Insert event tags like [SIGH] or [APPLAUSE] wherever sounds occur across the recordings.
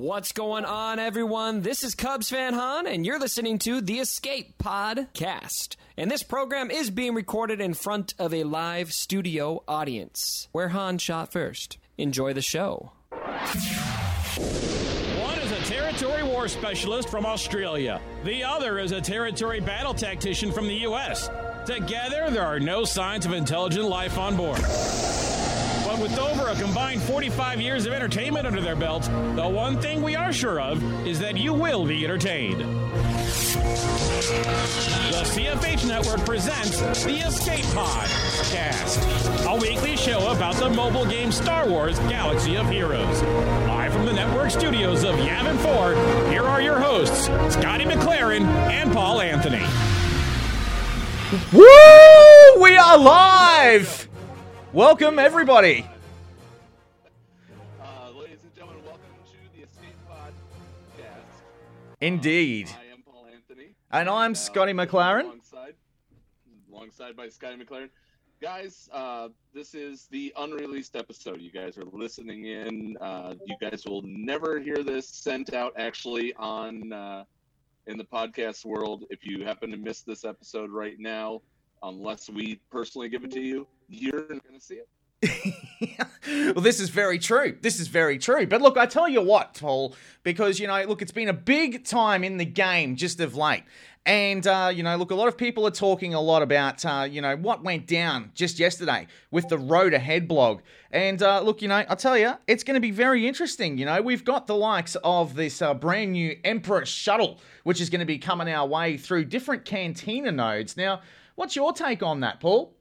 What's going on, everyone? This is Cubs fan Han, and you're listening to the Escape Podcast. And this program is being recorded in front of a live studio audience, where Han shot first. Enjoy the show. One is a territory war specialist from Australia. The other is a territory battle tactician from the U.S. Together, there are no signs of intelligent life on board. With over a combined 45 years of entertainment under their belts, the one thing we are sure of is that you will be entertained. The CFH Network presents the Escape Pod Cast, a weekly show about the mobile game Star Wars Galaxy of Heroes. Live from the network studios of Yavin 4, here are your hosts, Scotty McLaren and Paul Anthony. Woo! We are live! Welcome, everybody. Uh, ladies and gentlemen, welcome to the Escape Podcast. Indeed. I am Paul Anthony. And I'm uh, Scotty McLaren. Alongside, alongside by Scotty McLaren. Guys, uh, this is the unreleased episode. You guys are listening in. Uh, you guys will never hear this sent out actually on uh, in the podcast world. If you happen to miss this episode right now, unless we personally give it to you, you're not going to see it. [LAUGHS] well, this is very true. This is very true. But look, I tell you what, Paul, because, you know, look, it's been a big time in the game just of late. And, uh, you know, look, a lot of people are talking a lot about, uh, you know, what went down just yesterday with the Road Ahead blog. And, uh, look, you know, I'll tell you, it's going to be very interesting. You know, we've got the likes of this uh, brand new Emperor shuttle, which is going to be coming our way through different cantina nodes. Now, what's your take on that, Paul?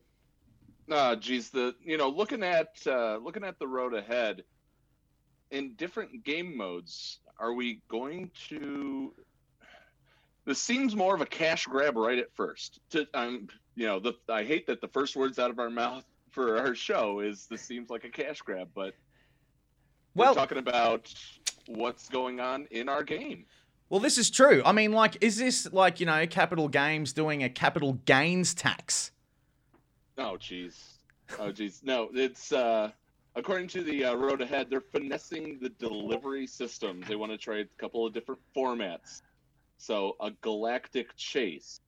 Uh, geez, the you know looking at uh, looking at the road ahead in different game modes, are we going to? This seems more of a cash grab right at first. To um, you know, the I hate that the first words out of our mouth for our show is this seems like a cash grab, but Well- we're talking about what's going on in our game. Well, this is true. I mean, like, is this like, you know, Capital Games doing a capital gains tax? Oh, jeez. Oh, jeez. No, it's uh, according to the uh, road ahead, they're finessing the delivery systems. They want to try a couple of different formats. So a galactic chase,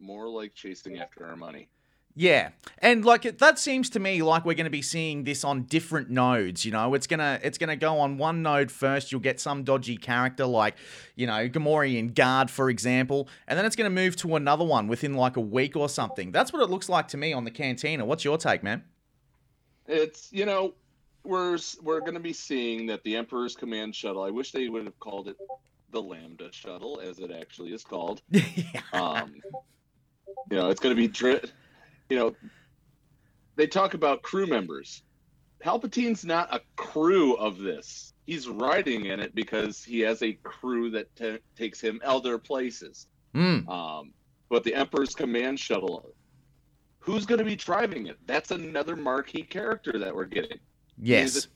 more like chasing after our money. Yeah. And like it- that seems to me like we're going to be seeing this on different nodes, you know. It's going to it's going to go on one node first, you'll get some dodgy character like, you know, Gamorrean guard for example, and then it's going to move to another one within like a week or something. That's what it looks like to me on the cantina. What's your take, man? It's you know we're we're going to be seeing that the Emperor's command shuttle. I wish they would have called it the Lambda shuttle, as it actually is called. [LAUGHS] yeah. um, you know, it's going to be dri- You know, they talk about crew members. Palpatine's not a crew of this. He's riding in it because he has a crew that t- takes him other places. Mm. Um, but the Emperor's command shuttle, who's going to be driving it? That's another marquee character that we're getting. Yes. It-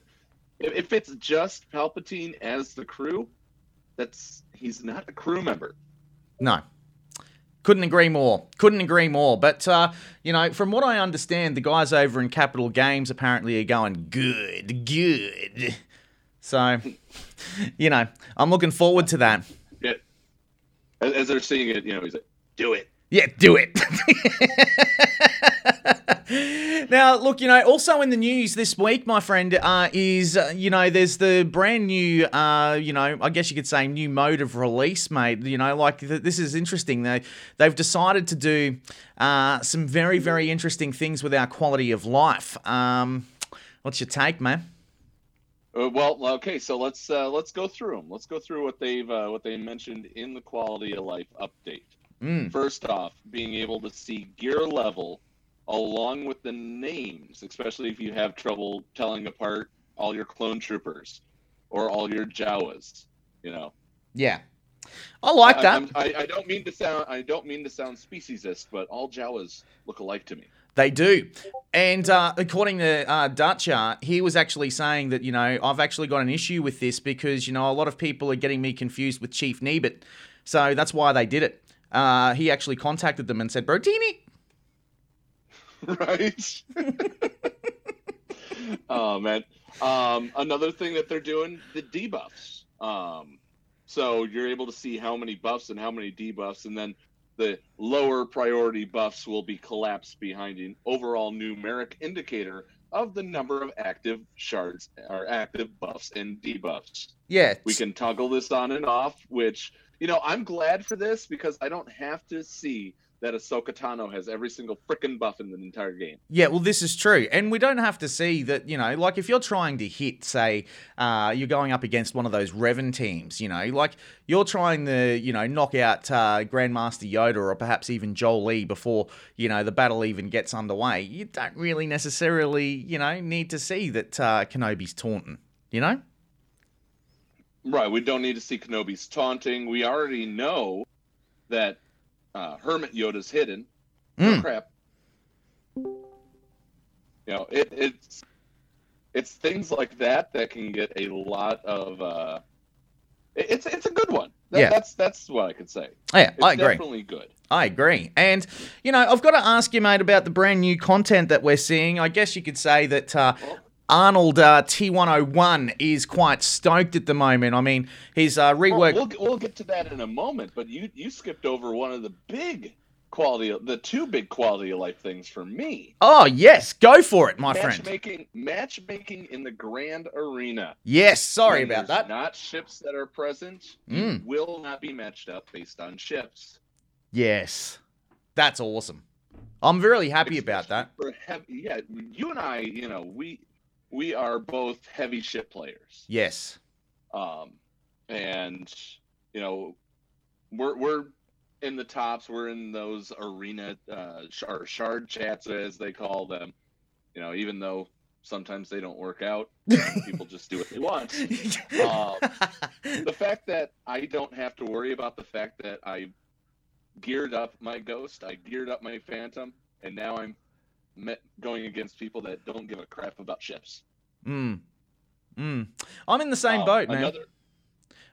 if if it's just Palpatine as the crew, that's he's not a crew member. No. Couldn't agree more. Couldn't agree more. But, uh, you know, from what I understand, the guys over in Capital Games apparently are going good, good. So, you know, I'm looking forward to that. Yeah. As, as they're seeing it, you know, he's like, "Do it." Yeah, do it. [LAUGHS] [LAUGHS] now, look, you know, also in the news this week, my friend, uh, is, uh, you know, there's the brand new, uh, you know, I guess you could say new mode of release, mate. You know, like th- this is interesting. They, they've decided to do uh, some very, very interesting things with our quality of life. Um, what's your take, man? Uh, well, okay, so let's uh, let's go through them. Let's go through what they've uh, what they mentioned in the quality of life update. Mm. First off, being able to see gear level along with the names, especially if you have trouble telling apart all your clone troopers or all your Jawas. You know, Yeah. I like that. I'm- I, I don't mean to sound I don't mean to sound speciesist, but all Jawas look alike to me. They do. And uh, according to uh, Dutcher, he was actually saying that, you know, I've actually got an issue with this because, you know, a lot of people are getting me confused with Chief Nebit. So that's why they did it. Uh, he actually contacted them and said, Brotini, [LAUGHS] right? [LAUGHS] oh man. Um, another thing that they're doing the debuffs. Um, so you're able to see how many buffs and how many debuffs, and then the lower priority buffs will be collapsed behind an overall numeric indicator of the number of active shards or active buffs and debuffs. Yeah. We can toggle this on and off, which you know I'm glad for this because I don't have to see that Ahsoka Tano has every single freaking buff in the entire game. Yeah, well, this is true. And we don't have to see that, you know, like if you're trying to hit, say, uh, you're going up against one of those Revan teams, you know, like you're trying to, you know, knock out uh, Grandmaster Yoda or perhaps even Jolee before, you know, the battle even gets underway, you don't really necessarily, you know, need to see that uh, Kenobi's taunting, you know? Right. We don't need to see Kenobi's taunting. We already know that uh, Hermit Yoda's hidden. Mm. Oh, crap. You know, it, it's it's things like that that can get a lot of. Uh, it- it's it's a good one. That, Yeah. That's that's what I could say. Yeah, It's I agree. definitely good. I agree. And, you know, I've got to ask you, mate, about the brand new content that we're seeing. I guess you could say that uh, Well- Ahnald uh, T101 is quite stoked at the moment. I mean, his uh, Well, we'll we'll get to that in a moment, but you you skipped over one of the big quality, the two big quality of life things for me. Oh, yes. Go for it, my friend. matchmaking, matchmaking in the Grand Arena. Yes. Sorry When about that. Not ships that are present. Mm. Will not be matched up based on ships. Yes. That's awesome. I'm really happy about that. Heavy, yeah, you and I, you know, we we are both heavy ship players. Yes. um, and you know we're we're in the tops. We're in those arena uh, or shard chats as they call them. You know, even though sometimes they don't work out, [LAUGHS] people just do what they want. [LAUGHS] The fact that I don't have to worry about the fact that I geared up my ghost, I geared up my phantom, and now I'm going against people that don't give a crap about ships. mm. Mm. I'm in the same Um, boat, man. Another,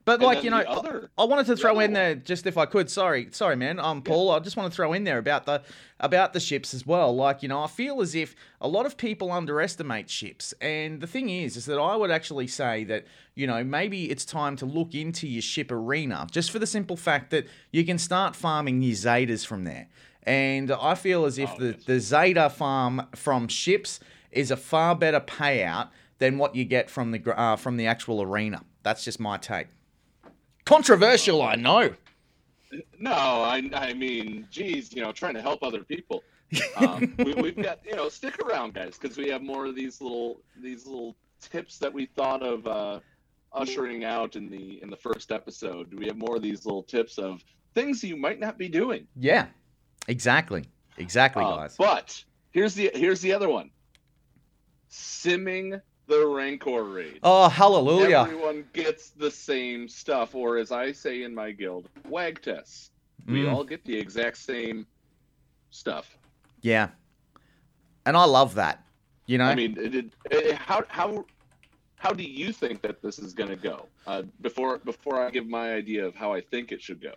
but and like you know, other I wanted to throw in there just if I could. Sorry, sorry, man. I'm Paul. I just want to throw in there about the about the ships as well. Like you know, I feel as if a lot of people underestimate ships, and the thing is, is that I would actually say that you know maybe it's time to look into your ship arena, just for the simple fact that you can start farming your Zetas from there. And I feel as if Oh, the yes. the Zeta farm from ships is a far better payout than what you get from the uh, from the actual arena. That's just my take. Controversial, I know. No, I, I mean, geez, you know, trying to help other people. [LAUGHS] Um, we, we've got, you know, stick around, guys, because we have more of these little these little tips that we thought of uh, ushering out in the in the first episode. We have more of these little tips of things you might not be doing. Yeah, exactly, exactly, Uh, guys. but here's the here's the other one: simming the Rancor raid. Oh, hallelujah! Everyone gets the same stuff, or as I say in my guild, wag tests. We Mm. all get the exact same stuff. Yeah, and I love that. You know, I mean, it, it, it- how how how do you think that this is going to go? Uh, before before I give my idea of how I think it should go.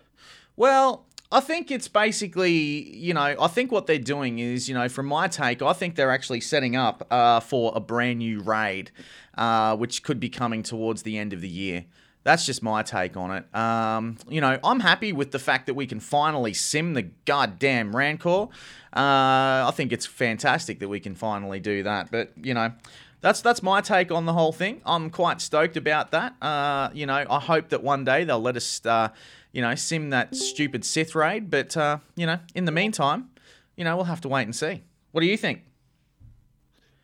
Well, I think it's basically, you know, I think what they're doing is, you know, from my take, I think they're actually setting up uh, for a brand new raid, uh, which could be coming towards the end of the year. That's just my take on it. Um, you know, I'm happy with the fact that we can finally sim the goddamn Rancor. Uh, I think it's fantastic that we can finally do that. But you know, that's that's my take on the whole thing. I'm quite stoked about that. Uh, you know, I hope that one day they'll let us, uh, you know, sim that stupid Sith raid. But uh, you know, in the meantime, you know, we'll have to wait and see. What do you think?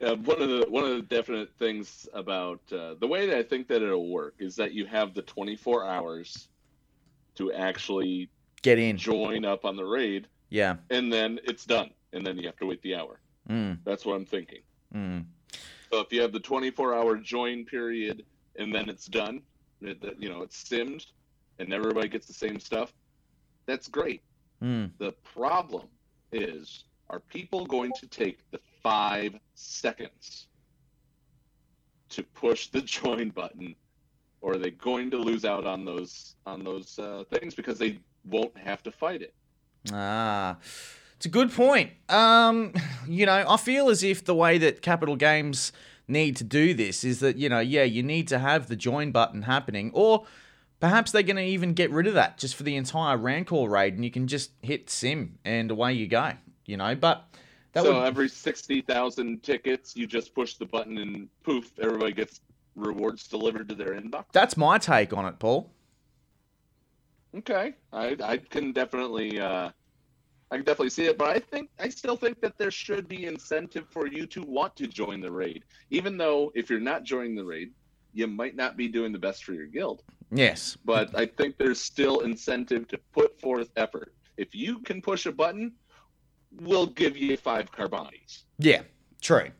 Uh, one of the one of the definite things about uh, the way that I think that it'll work is that you have the 24 hours to actually Get in. join up on the raid, Yeah. and then it's done, and then you have to wait the hour. Mm, That's what I'm thinking. mm. So if you have the 24 hour join period and then it's done, that, you know, it's simmed and everybody gets the same stuff, that's great. Mm. The problem is, are people going to take the five seconds to push the [LAUGHS] join button, or are they going to lose out on those on those uh, things because they won't have to fight it? Ah, it's a good point. Um, [SIGHS] you know, I feel as if the way that Capital Games need to do this is that, you know, yeah, you need to have the join button happening, or perhaps they're going to even get rid of that just for the entire Rancor raid and you can just hit sim and away you go, you know, but. That so would, every sixty thousand tickets, you just push the button and poof, everybody gets rewards delivered to their inbox. that's my take on it, Paul. Okay, I I can definitely uh, I can definitely see it, but I think I still think that there should be incentive for you to want to join the raid, even though if you're not joining the raid, you might not be doing the best for your guild. Yes. But I think there's still incentive to put forth effort. If you can push a button, we'll give you five carbonis. Yeah, true.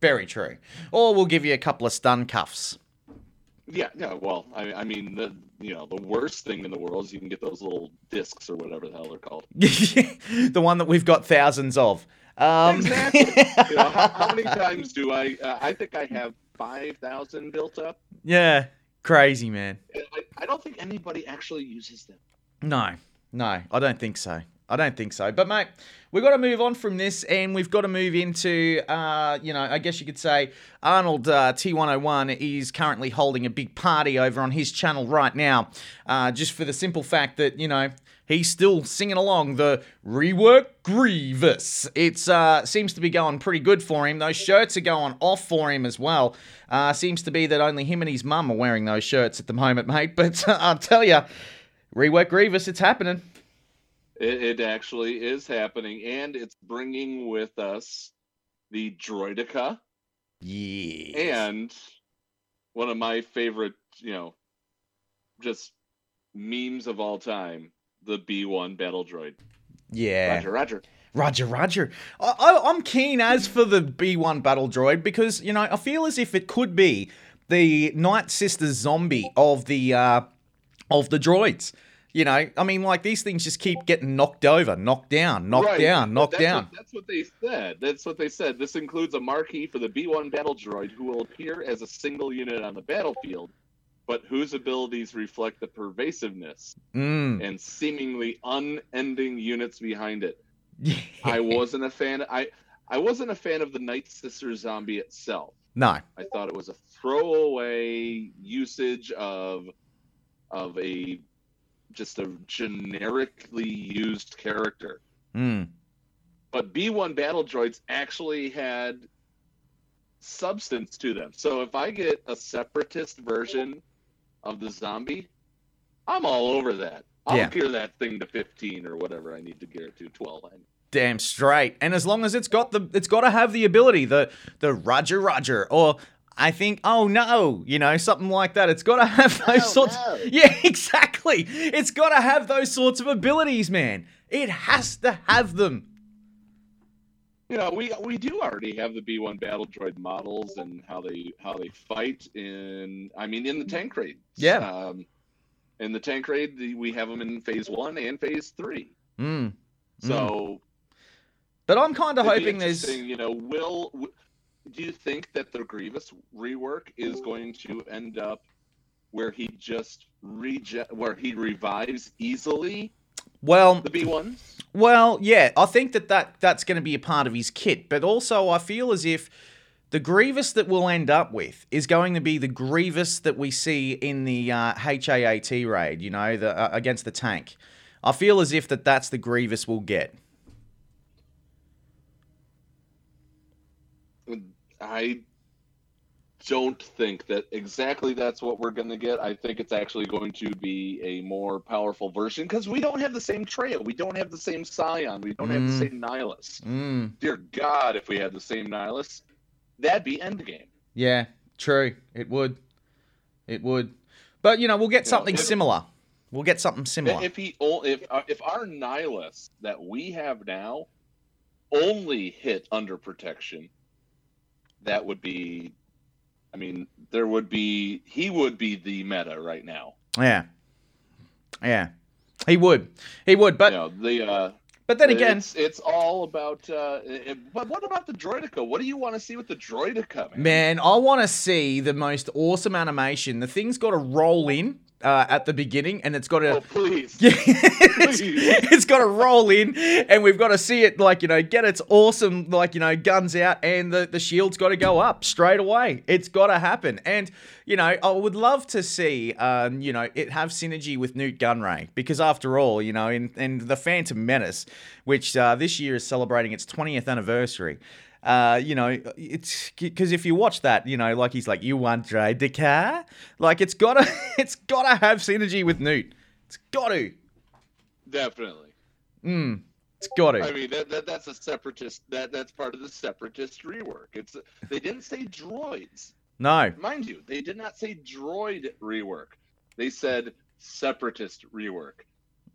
Very true. Or we'll give you a couple of stun cuffs. Yeah, yeah. Well, I, I mean, the you know the worst thing in the world is you can get those little discs or whatever the hell they're called. [LAUGHS] the one that we've got thousands of. Um, Exactly. you know, how, how many [LAUGHS] times do I? Uh, I think I have five thousand built up. yeah, crazy, man. I, I don't think anybody actually uses them. No, no, I don't think so. I don't think so. But mate, we've got to move on from this, and we've got to move into, uh, you know, I guess you could say Ahnald uh, T101 is currently holding a big party over on his channel right now, uh, just for the simple fact that you know he's still singing along the rework Grievous. It's uh, seems to be going pretty good for him. Those shirts are going off for him as well. Uh, seems to be that only him and his mum are wearing those shirts at the moment, mate. [LAUGHS] But I'll tell you, rework Grievous, it's happening. It, it actually is happening, and it's bringing with us the Droideka Yeah. and one of my favorite, you know, just memes of all time, the B1 battle droid. yeah. Roger, Roger. Roger, Roger. I, I, I'm keen as for the B1 Battle Droid because, you know, I feel as if it could be the Night Sister zombie of the uh, of the droids. You know, I mean, like these things just keep getting knocked over, knocked down, knocked Right, down, knocked that's down. What, that's what they said. That's what they said. This includes a marquee for the B1 battle droid who will appear as a single unit on the battlefield, but whose abilities reflect the pervasiveness Mm. and seemingly unending units behind it. [LAUGHS] I wasn't a fan. I I wasn't a fan of the Night Sister zombie itself. no. I thought it was a throwaway usage of of a just a generically used character. Mm. But B1 battle droids actually had substance to them. So if I get a separatist version of the zombie, I'm all over that. I'll Yeah. gear that thing to 15 or whatever I need to gear it to 12. I Damn straight. And as long as it's got the it's got to have the ability, the the Roger Roger or I think oh no, you know, something like that. It's got to have those Oh, sorts no. [LAUGHS] Yeah, exactly. It's got to have those sorts of abilities, man. It has to have them. You know we we do already have the b1 battle droid models and how they how they fight in i mean in the tank raid Yeah. um in the tank raid the, we have them in phase one and phase three Mm. so But I'm kind of hoping there's interesting, you know will w- do you think that the grievous rework is going to end up where he just rege- where he revives easily well, the b1s Well, yeah, I think that, that that's going to be a part of his kit, but also I feel as if the Grievous that we'll end up with is going to be the Grievous that we see in the uh, HAAT raid, you know, the uh, against the tank. I feel as if that that's the Grievous we'll get. I don't think that exactly that's what we're going to get. I think it's actually going to be a more powerful version because we don't have the same trail. We don't have the same Sion. We don't have Mm. the same Nihilus. Mm, Dear God, if we had the same Nihilus, that'd be Endgame. yeah, true. It would. It would. But, you know, we'll get You know, something if- similar. We'll get something similar. If he, o- if uh, if our Nihilus that we have now only hit under protection, that would be. I mean, there would be he would be the meta right now. yeah. Yeah. He would. He would. But you know the uh but then again, it's, it's all about uh it, but what about the droideka what do you want to see with the droideka man, Man, I want to see the most awesome animation. The thing's got to roll in uh, at the beginning, and it's got to. Oh, please. Yeah, [LAUGHS] it's, it's got to roll in, and we've got to see it like you know get its awesome like you know guns out, and the the shield's got to go up straight away. It's got to happen, and you know I would love to see um, you know it have synergy with Nute Gunray because after all you know in in the Phantom Menace, which uh, this year is celebrating its 20th anniversary. Uh, you know, it's because if you watch that, you know, like he's like, "You want the car?" Like it's gotta, [LAUGHS] it's gotta have synergy with Nute. It's got to. Definitely. Mm. It's got to. I mean, that, that that's a separatist. That that's part of the separatist rework. It's they didn't say droids, no. mind you. They did not say droid rework. They said separatist rework.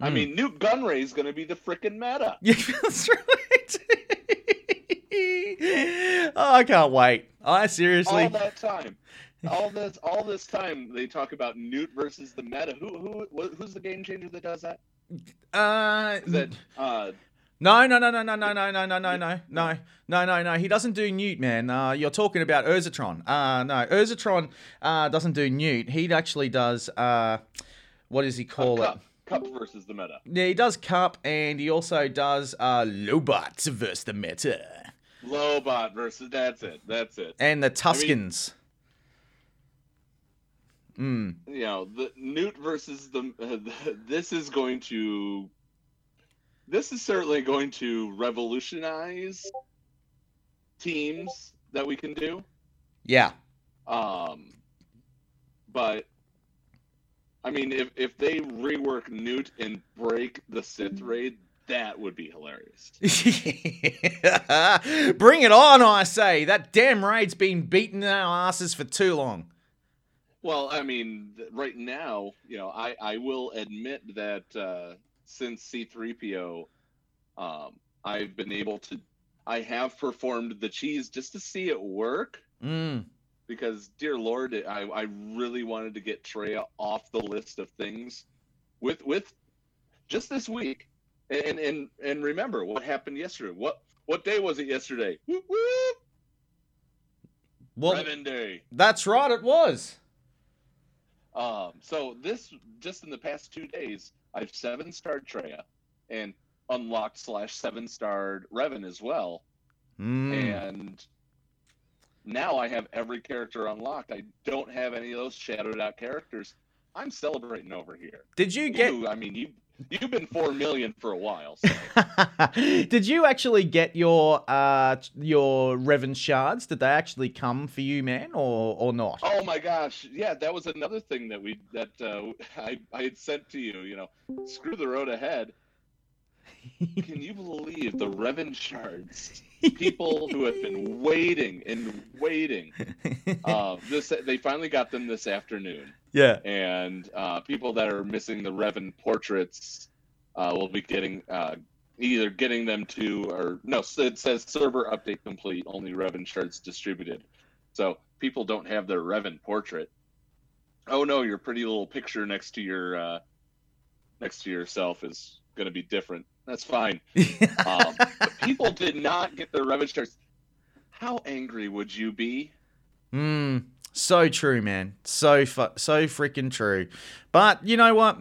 I Mm. mean, Nute Gunray is going to be the freaking meta. [LAUGHS] Yeah, that's right. [LAUGHS] oh, I can't wait. I seriously. All that time, all this, all this time, they talk about Nute versus the meta. Who, who, who's the game changer that does that? Uh, Is that uh, no, no, no, no, no, no, no, no, no, no, no, no, no, no, no. He doesn't do Nute, man. Uh, you're talking about Urzatron. Uh, no, Urzatron uh, doesn't do Nute. He actually does. Uh, what does he call it? Cup, Cup versus the meta? Yeah, he does Cup, and he also does uh, Lobot versus the Meta Lobot versus. That's it. That's it. and the Tuskens. Mm. you know the Nute versus the, [LAUGHS] uh, this is going to this is certainly going to revolutionize teams that we can do Yeah. um but I mean if if they rework Nute and break the Sith raid that would be hilarious [LAUGHS] Bring it on, I say. That damn raid's been beating our asses for too long. Well, I mean, right now, you know, I, I will admit that uh, since C3PO, um, I've been able to, I have performed the cheese just to see it work Mm. because, dear Lord, I, I really wanted to get Traya off the list of things with, with just this week. And, and, and remember what happened yesterday. What, what day was it yesterday? Whoop, whoop. Well, Revan Day. that's right, it was. Um, so this just in the past two days, I've seven starred Traya and unlocked slash seven starred Revan as well. Mm. And now I have every character unlocked. I don't have any of those shadowed out characters. I'm celebrating over here. Did you get You, I mean, you you've been four million for a while. So. [LAUGHS] Did you actually get your uh your Revan shards? Did they actually come for you, man, or or not? Oh my gosh, yeah, that was another thing that we that uh, [LAUGHS] I I had sent to you. You know, screw the road ahead. Can you believe the Revan shards? People who have been [LAUGHS] waiting and waiting. Uh, this they finally got them this afternoon, yeah. and uh, people that are missing the Revan portraits uh, will be getting uh, either getting them to or no. It says server update complete. Only Revan shards distributed. So people don't have their Revan portrait. Oh no, your pretty little picture next to your uh, next to yourself is going to be different. That's fine. [LAUGHS] Um, people did not get their Revan shards. How angry would you be? Mm, so true, man. So fu- so freaking true. But you know what?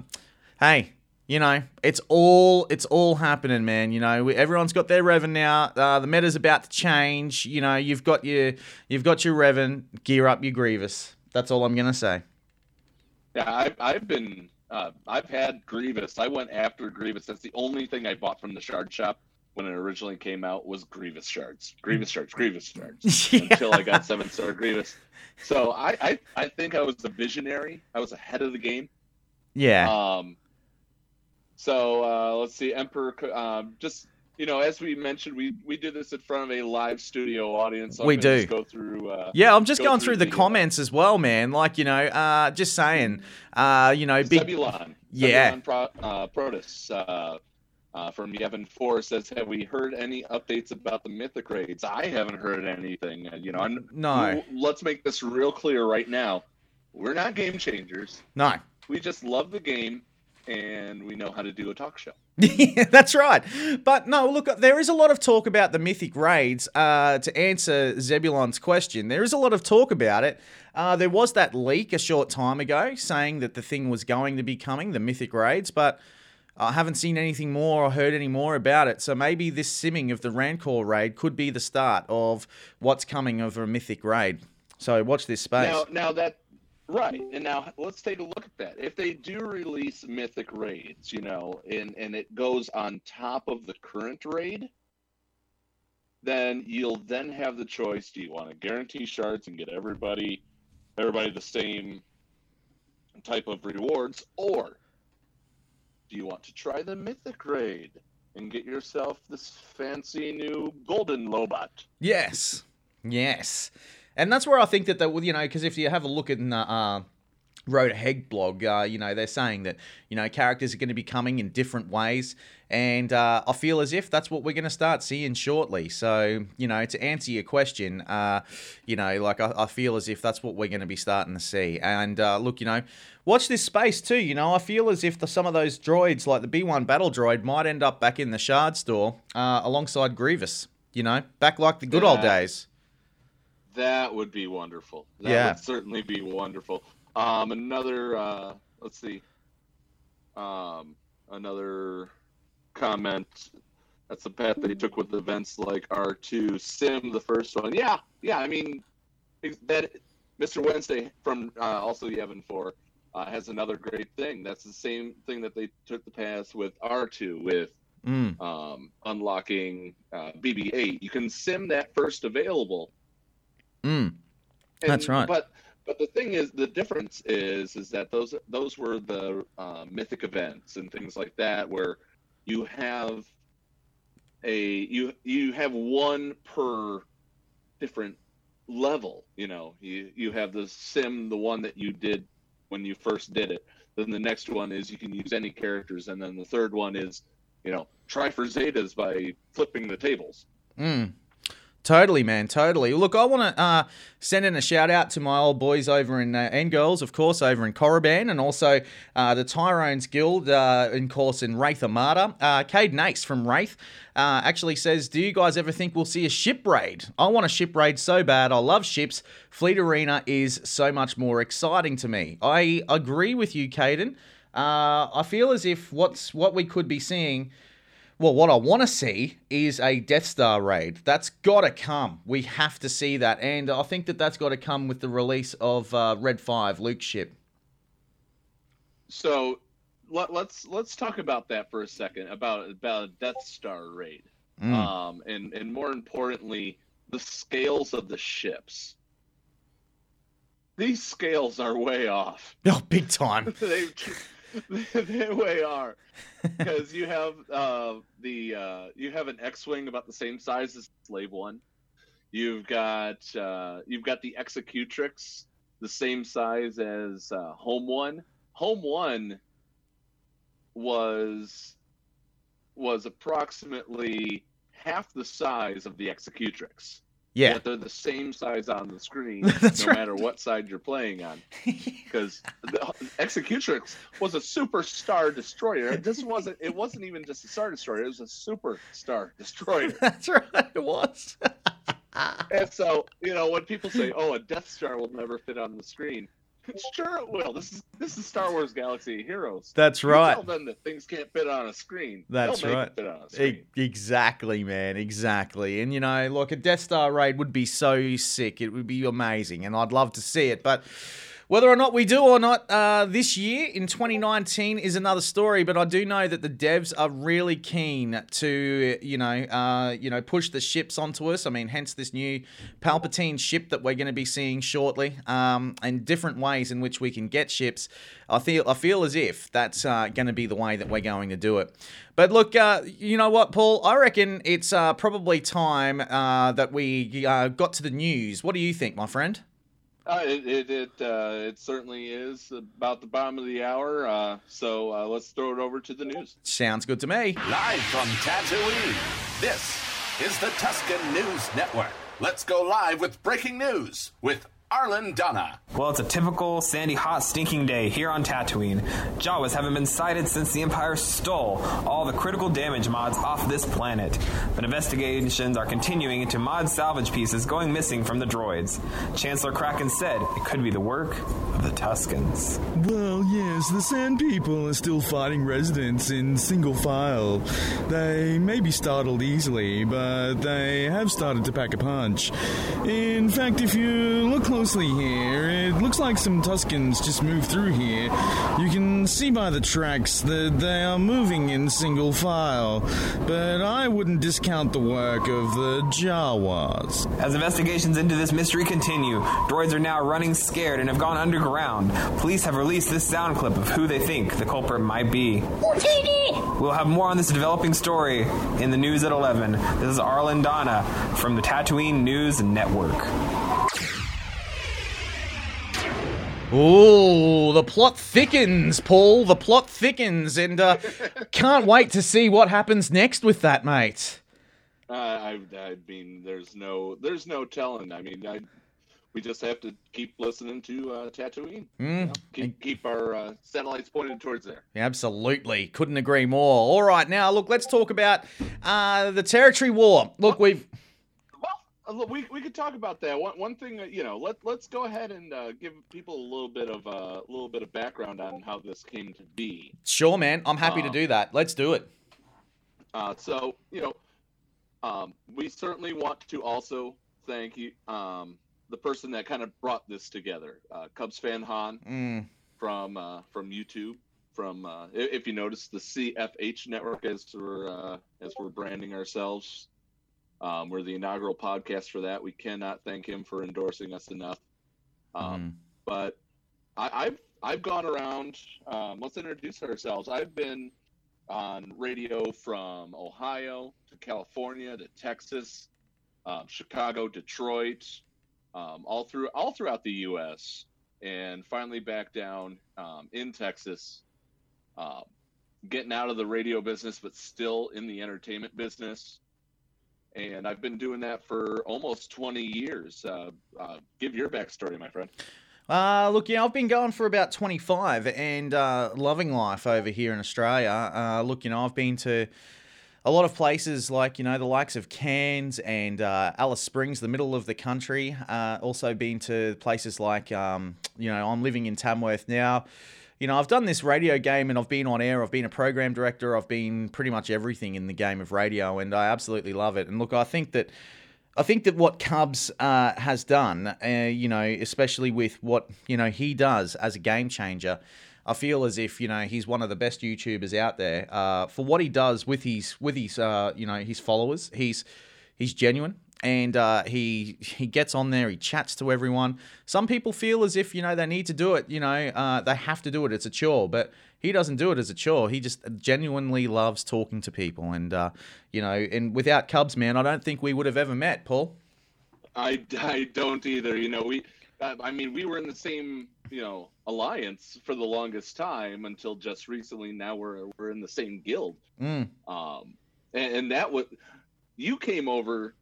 Hey, you know it's all it's all happening, man. You know we, everyone's got their Revan now. Uh, the meta's about to change. You know you've got your you've got your Revan. Gear up your Grievous. That's all I'm gonna say. Yeah, I've, I've been, uh, I've had Grievous. I went after Grievous. That's the only thing I bought from the shard shop when it originally came out was Grievous shards, Grievous shards, Grievous shards. [LAUGHS] Until I got seven star Grievous. So I, I, I think I was a visionary. I was ahead of the game. Yeah. Um, so uh, let's see, Emperor. Um, just you know, as we mentioned, we we do this in front of a live studio audience. I'm We do. just go through. Uh, Yeah, I'm just go going through through the the, uh, comments as well, man. Like, you know, uh, just saying, uh, you know, big. Zebulon. [LAUGHS] Yeah. Zebulon Pro, uh, Protus uh, uh, from Yavin Four says, "Have we heard any updates about the Mythic raids?" I haven't heard anything. You know, I'm, No. Let's make this real clear right now. We're not game changers. No. We just love the game, and we know how to do a talk show. [LAUGHS] Yeah, that's right. But no, look, there is a lot of talk about the mythic raids. Uh, to answer Zebulon's question, there is a lot of talk about it. Uh, there was that leak a short time ago saying that the thing was going to be coming, the mythic raids, but I haven't seen anything more or heard any more about it. So maybe this simming of the Rancor raid could be the start of what's coming of a mythic raid. So watch this space. Now, now that right, and now let's take a look at that. If they do release mythic raids, you know, and and it goes on top of the current raid, then you'll then have the choice: do you want to guarantee shards and get everybody everybody the same type of rewards, or do you want to try the mythic raid and get yourself this fancy new golden lobot? Yes. Yes. And that's where I think that, that you know, because if you have a look at uh, uh, Road Ahead blog, uh, you know, they're saying that, you know, characters are going to be coming in different ways. And uh, I feel as if that's what we're going to start seeing shortly. So, you know, to answer your question, uh, you know, like I, I, feel as if that's what we're going to be starting to see. And uh, look, you know, watch this space too. You know, I feel as if the, some of those droids, like the B1 battle droid, might end up back in the shard store uh, alongside Grievous. You know, back like the good old days. That would be wonderful. That yeah. would certainly be wonderful. Um, another, uh, let's see, um, another comment. That's the path they took with events like R2 Sim, the first one. Yeah, yeah. I mean, that Mr. Wednesday from uh, also Yavin Four uh, has another great thing. That's the same thing that they took the path with R2 with mm. um, unlocking uh, BB-8. You can sim that first available Mm. That's right. But but the thing is, the difference is is that those those were the uh, mythic events and things like that, where you have a you you have one per different level. You know, you you have the sim, the one that you did when you first did it. Then the next one is you can use any characters, and then the third one is, you know, try for zetas by flipping the tables. Mm. Totally, man. Totally. Look, I want to uh, send in a shout out to my old boys over in uh, and girls, of course, over in Korriban, and also uh, the Tyrone's Guild, uh, in course, in Wraith Armada. Uh, Cade Nace from Wraith uh, actually says, "Do you guys ever think we'll see a ship raid? I want a ship raid so bad. I love ships. Fleet Arena is so much more exciting to me." I agree with you, Caden. Uh, I feel as if what's what we could be seeing well, what I want to see is a Death Star raid. That's got to come. We have to see that. And I think that that's got to come with the release of uh, Red 5, Luke's ship. So let, us let's, let's talk about that for a second about about a Death Star raid. Mm. Um, and and more importantly, the scales of the ships. These scales are way off. [LAUGHS] Oh, big time. [LAUGHS] they [LAUGHS] they way are [LAUGHS] because you have uh, the uh, you have an X-wing about the same size as Slave One. You've got uh, you've got the Executrix the same size as uh, Home One. Home One was was approximately half the size of the Executrix. Yeah, Yet they're the same size on the screen, [LAUGHS] no right. matter what side you're playing on. [LAUGHS] Because the Executrix was a super star destroyer. This wasn't. It wasn't even just a star destroyer. It was a super star destroyer. [LAUGHS] that's right. It was. and so, you know, when people say, "Oh, a Death Star will never fit on the screen," [LAUGHS] sure it will. This is this is Star Wars Galaxy Heroes. That's You right. tell them that things can't fit on a screen. That's They'll right. It fit on a screen. E- exactly, man. Exactly. And, you know, look, a Death Star raid would be so sick. It would be amazing. And I'd love to see it. But whether or not we do or not uh, this year in 2019 is another story. But I do know that the devs are really keen to, you know, uh, you know, push the ships onto us. I mean, hence this new Palpatine ship that we're going to be seeing shortly, um, and different ways in which we can get ships. I feel I feel as if that's uh, going to be the way that we're going to do it. But look, uh, you know what, Paul? I reckon it's uh, probably time uh, that we uh, got to the news. What do you think, my friend? Uh, it it it, uh, it certainly is about the bottom of the hour. Uh, so uh, let's throw it over to the news. Sounds good to me. Live from Tatooine, this is the Tuscan News Network. Let's go live with breaking news with Arlen Donna. Well, it's a typical sandy, hot, stinking day here on Tatooine. Jawas haven't been sighted since the Empire stole all the critical damage mods off this planet. But investigations are continuing into mod salvage pieces going missing from the droids. Chancellor Kraken said it could be the work of the Tuskens. Well, yes, the Sand People are still fighting residents in single file. They may be startled easily, but they have started to pack a punch. In fact, if you look closely here, it looks like some Tuskens just moved through here. You can see by the tracks that they are moving in single file, but I wouldn't discount the work of the Jawas. As investigations into this mystery continue, droids are now running scared and have gone underground. Police have released this sound clip of who they think the culprit might be. We'll have more on this developing story in the news at 11. This is Arlen Donna from the Tatooine News Network. Ooh, the plot thickens, Paul. The plot thickens, and uh, [LAUGHS] can't wait to see what happens next with that, mate. Uh, I, I mean, there's no, there's no telling. I mean, I, we just have to keep listening to uh, Tatooine. you know, keep keep our uh, satellites pointed towards there. Absolutely, couldn't agree more. All right, now look, let's talk about uh, the territory war. Look, we've we we could talk about that. One one thing you know, let let's go ahead and uh, give people a little bit of uh, a little bit of background on how this came to be. sure, man. I'm happy to Um, do that. Let's do it. Uh, so you know, um, we certainly want to also thank you, um, the person that kind of brought this together, uh, Cubs fan Han Mm, from uh, from YouTube. From uh, if you notice the CFH network as we're uh, as we're branding ourselves, um, we're the inaugural podcast for that. We cannot thank him for endorsing us enough. Um, mm. but I, I've I've gone around. Um, let's introduce ourselves. I've been on radio from Ohio to California to Texas, um, Chicago, Detroit, um, all through all throughout the U.S. and finally back down um, in Texas. Um, getting out of the radio business, but still in the entertainment business. And I've been doing that for almost 20 years. Uh, uh, give your backstory, my friend. Uh, look, yeah, I've been going for about 25 and uh, loving life over here in Australia. Uh, look, you know, I've been to a lot of places like, you know, the likes of Cairns and uh, Alice Springs, the middle of the country. Uh, also been to places like, um, you know, I'm living in Tamworth now. You know, I've done this radio game and I've been on air. I've been a program director. I've been pretty much everything in the game of radio, and I absolutely love it. And look, I think that I think that what Cubs uh, has done, uh, you know, especially with what you know he does as a game changer, I feel as if you know he's one of the best YouTubers out there uh, for what he does with his with his uh, you know his followers. He's he's genuine and uh, he he gets on there. He chats to everyone. Some people feel as if you know they need to do it. You know, uh, they have to do it. It's a chore, but he doesn't do it as a chore. He just genuinely loves talking to people, and uh, you know, and without Cubs, man, I don't think we would have ever met, Paul. I, I don't either. You know, we, I I mean, we were in the same, you know, alliance for the longest time until just recently. Now we're we're in the same guild. Mm. Um, and, and that was, you came over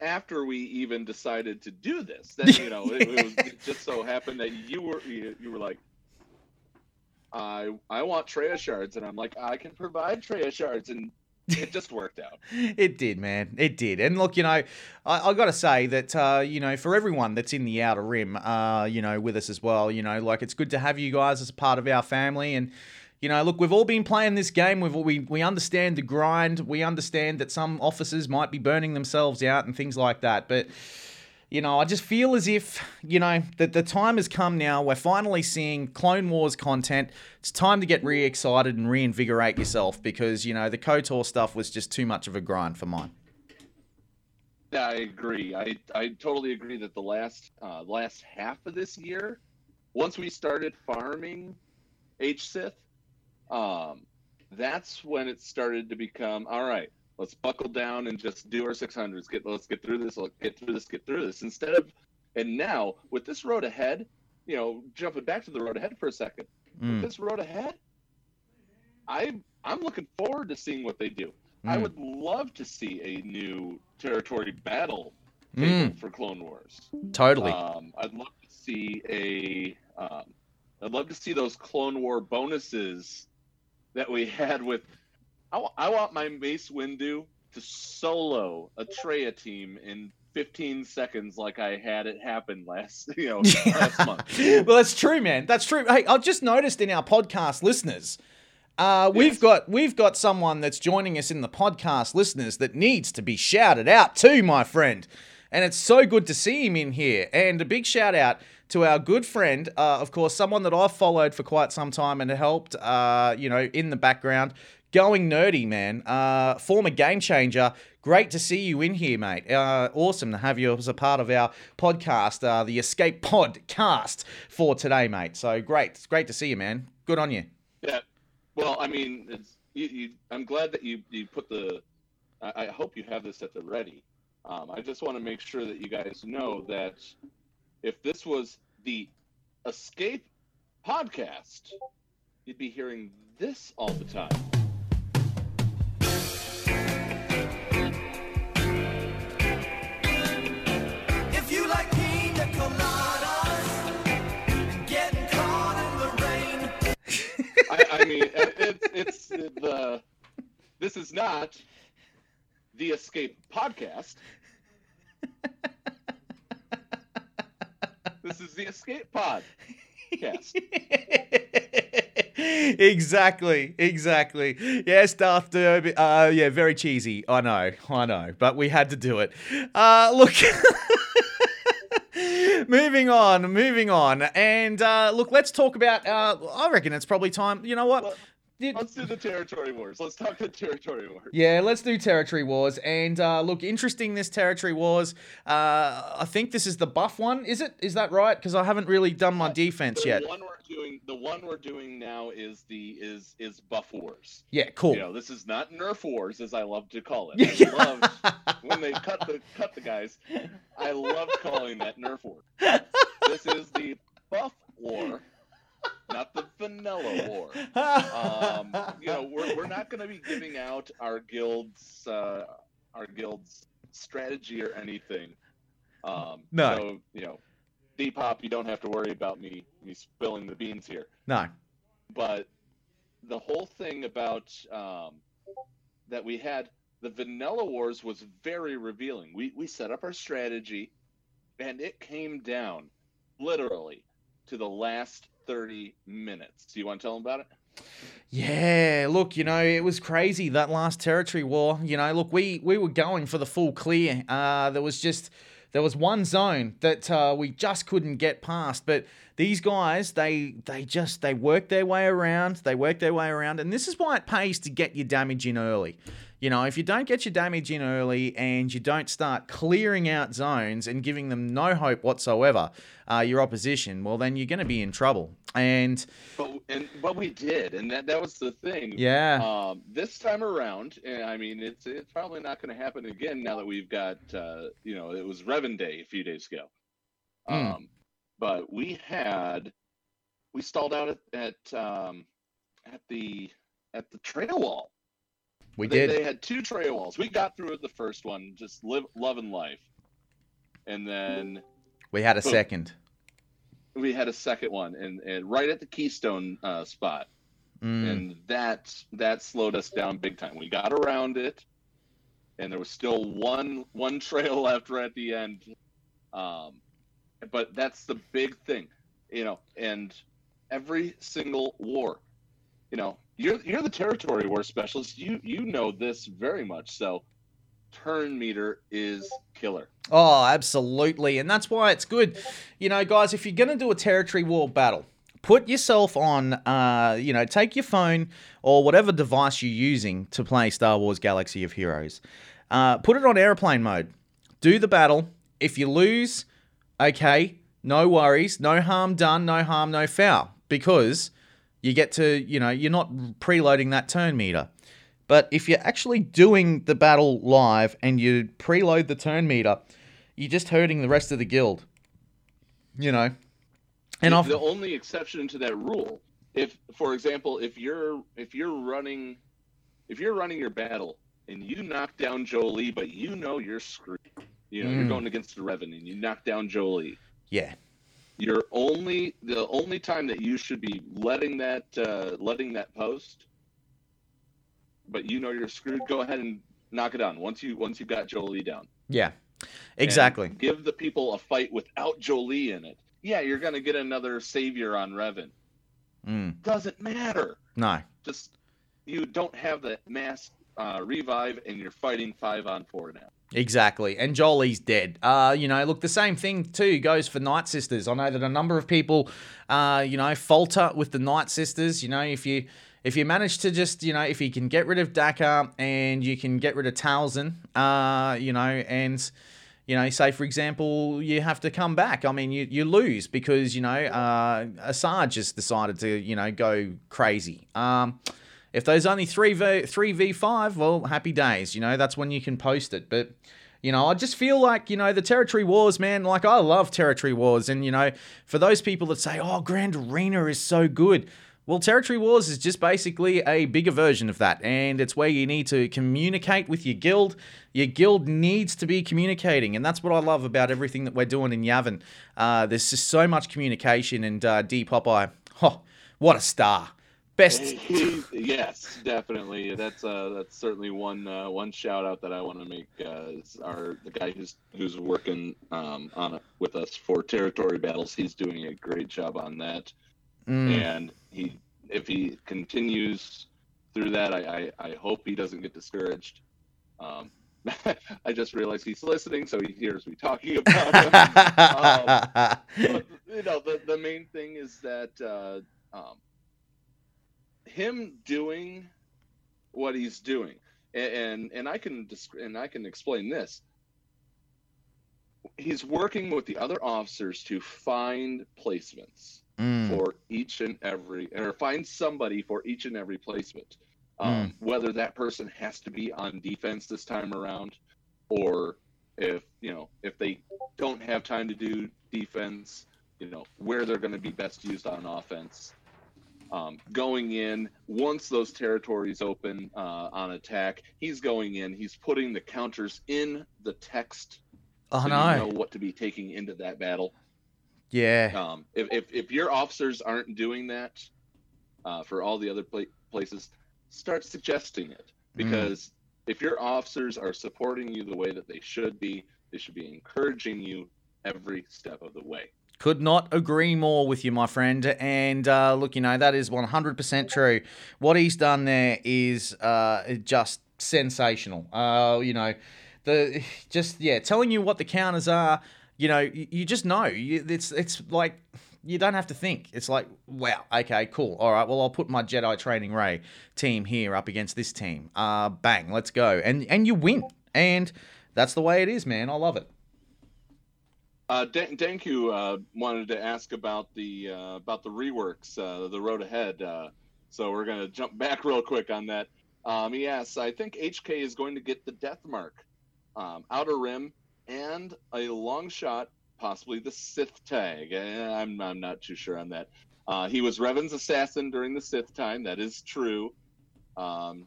after we even decided to do this. That you know, it, it, was, [LAUGHS] it just so happened that you were you, you were like. I I want Traya shards, and I'm like, I can provide Traya shards, and it just worked out. [LAUGHS] It did, man. It did. And look, you know, I, I got to say that, uh, you know, for everyone that's in the outer rim, uh, you know, with us as well, you know, like it's good to have you guys as a part of our family. And, you know, look, we've all been playing this game. We've, we, we understand the grind. We understand that some officers might be burning themselves out and things like that. But, you know, I just feel as if, you know, that the time has come now. We're finally seeing Clone Wars content. It's time to get re excited and reinvigorate yourself because, you know, the KOTOR stuff was just too much of a grind for mine. Yeah, I agree. I, I totally agree that the last uh, last half of this year, once we started farming H Sith, um, that's when it started to become all right. Let's buckle down and just do our 600s. Get let's get through this. Let's get through this. Get through this. Instead of and now with this road ahead, you know, jumping back to the road ahead for a second. Mm. With this road ahead, I I'm looking forward to seeing what they do. I Mm. would love to see a new territory battle table for Clone Wars. Totally. Um, I'd love to see a. Um, I'd love to see those Clone War bonuses that we had with. I, want my Mace Windu to solo a Traya team in 15 seconds, like I had it happen last, [LAUGHS] you know, last month. [LAUGHS] well, that's true, man. That's true. Hey, I've just noticed in our podcast listeners, uh, we've Yes. got we've got someone that's joining us in the podcast listeners that needs to be shouted out too, my friend. And it's so good to see him in here. And a big shout out to our good friend, uh, of course, someone that I've followed for quite some time and helped, uh, you know, in the background. Going nerdy, man. Uh, former game changer. Great to see you in here, mate. Uh, awesome to have you as a part of our podcast, uh, the Escape Podcast for today, mate. So great. It's great to see you, man. Good on you. Yeah. Well, I mean, it's, you, you, I'm glad that you, you put the. I, I hope you have this at the ready. Um, I just want to make sure that you guys know that if this was the Escape podcast, you'd be hearing this all the time. If you like pina coladas getting caught in the rain, I, I mean, it, it's the. This is not the Escape podcast. This is the Escape Pod. Yes. [LAUGHS] exactly, exactly. Yes, Darth Derby. Uh, yeah, very cheesy. I know, I know, but we had to do it. Uh, look. [LAUGHS] moving on, moving on, and uh, look, let's talk about. Uh, I reckon it's probably time. You know what? Well, Did- Let's do the territory wars. Let's talk the territory wars. Yeah, let's do territory wars. And uh, look, interesting. This territory wars. Uh, I think this is the buff one. Is it? Is that right? Because I haven't really done my defense The yet. one we're doing, the one we're doing now is the is is buff wars. Yeah, cool. You know, this is not nerf wars, as I love to call it. [LAUGHS] I love when they cut the cut the guys. I love calling that nerf war. This is the buff war, not the vanilla war. Um, you know, we're, we're not going to be giving out our guild's uh, our guild's strategy or anything. Um, No. So you know, Depop, you don't have to worry about me me spilling the beans here. no. But the whole thing about um, that we had the vanilla wars was very revealing. We we set up our strategy, and it came down literally to the last thirty minutes. Do you want to tell them about it? Yeah, look, you know, it was crazy that last territory war. You know, look, we we were going for the full clear. Uh, there was just there was one zone that uh, we just couldn't get past, but these guys, they they just they work their way around. They work their way around, and this is why it pays to get your damage in early. You know, if you don't get your damage in early and you don't start clearing out zones and giving them no hope whatsoever, uh, your opposition, well, then you're going to be in trouble. And But and but we did, and that that was the thing. yeah, Um, this time around, and I mean, it's it's probably not going to happen again now that we've got, uh, you know, it was Revan Day a few days ago. Hmm. Um, but we had, we stalled out at at, um, at the at the Traya wall. we they, did. They had two Traya walls. We got through the first one, just live love and life, and then we had a Boom. second. we had a second one, and, and right at the keystone uh, spot. Mm. and that that slowed us down big time. We got around it, and there was still one one [LAUGHS] Traya left right at the end. Um, but that's the big thing, you know. And every single war, you know, you're you're the territory war specialist. You you know this very much. So, turn meter is killer. Oh, absolutely. And that's why it's good. You know, guys, if you're to do a territory war battle, put yourself on, uh, you know, take your phone or whatever device you're using to play Star Wars Galaxy of Heroes. Uh, put it on airplane mode. Do the battle. If you lose, okay, no worries. No harm done, no harm, no foul. Because you get to, you know, you're not preloading that turn meter. But if you're actually doing the battle live and you preload the turn meter, you're just hurting the rest of the guild. You know? And the, off the only exception to that rule, if for example, if you're if you're running if you're running your battle and you knock down Jolee, but you know you're screwed, You know, you're going against the Revan and you knock down Jolee. Yeah. You're only the only time that you should be letting that uh, letting that post. But you know you're screwed. Go ahead and knock it down once you once you've got Jolee down. Yeah. And Exactly. give the people a fight without Jolee in it. Yeah, you're gonna get another savior on Revan. Mm. Doesn't matter. No. Just you don't have that mass uh, revive, and you're fighting five on four now. Exactly. And Jolee's dead. Uh, you know, look, the same thing too goes for Night Sisters. I know that a number of people, uh, you know, falter with the Night Sisters. You know, if you if you manage to just, you know, if you can get rid of Daka and you can get rid of Talzin, uh, you know, and you know, say for example, you have to come back. I mean, you, you lose because you know uh, Asajj just decided to you know go crazy. Um, if there's only three v three v five, well, happy days. You know, that's when you can post it. But you know, I just feel like you know the territory wars, man. Like I love territory wars, and you know, for those people that say, "Oh, Grand Arena is so good," well, territory wars is just basically a bigger version of that, and it's where you need to communicate with your guild. Your guild needs to be communicating, and that's what I love about everything that we're doing in Yavin. Uh, there's just so much communication, and uh, D Popeye, oh, what a star! Best yes, definitely. That's uh, that's certainly one uh, one shout out that I want to make. Uh, is our the guy who's who's working um, on it with us for territory battles. He's doing a great job on that, Mm. and he if he continues through that, I I, I hope he doesn't get discouraged. Um, [LAUGHS] I just realized he's listening, so he hears me talking about him. [LAUGHS] but, you know, the, the main thing is that uh, um, him doing what he's doing, and and, I can and I can explain this. He's working with the other officers to find placements Mm. for each and every, or find somebody for each and every placement. Um, Whether that person has to be on defense this time around, or if you know if they don't have time to do defense, you know where they're going to be best used on offense. Um, going in once those territories open uh, on attack, he's going in. He's putting the counters in the text, Oh so no! you know what to be taking into that battle. yeah, Um, if, if if your officers aren't doing that uh, for all the other pla- places, start suggesting it because if your officers are supporting you the way that they should be, they should be encouraging you every step of the way. Could not agree more with you, my friend. And uh, look, you know, that is 100% true. What he's done there is uh, just sensational. Uh, you know, the just, yeah, telling you what the counters are, you know, you, you just know. You, it's, it's like, you don't have to think. It's like, wow, okay, cool. All right, well, I'll put my Jedi Training Rey team here up against this team. Uh, bang, let's go. And, and you win. And that's the way it is, man. I love it. Uh, Dan- Danku uh, wanted to ask about the uh, about the reworks, uh, the road ahead. Uh, so we're gonna jump [LAUGHS] back real quick on that. Um, I think HK is going to get the death mark, um, outer rim, and a long shot, possibly the Sith tag. Eh, I'm I'm not too sure on that. Uh, he was Revan's assassin during the Sith time. That is true. Um,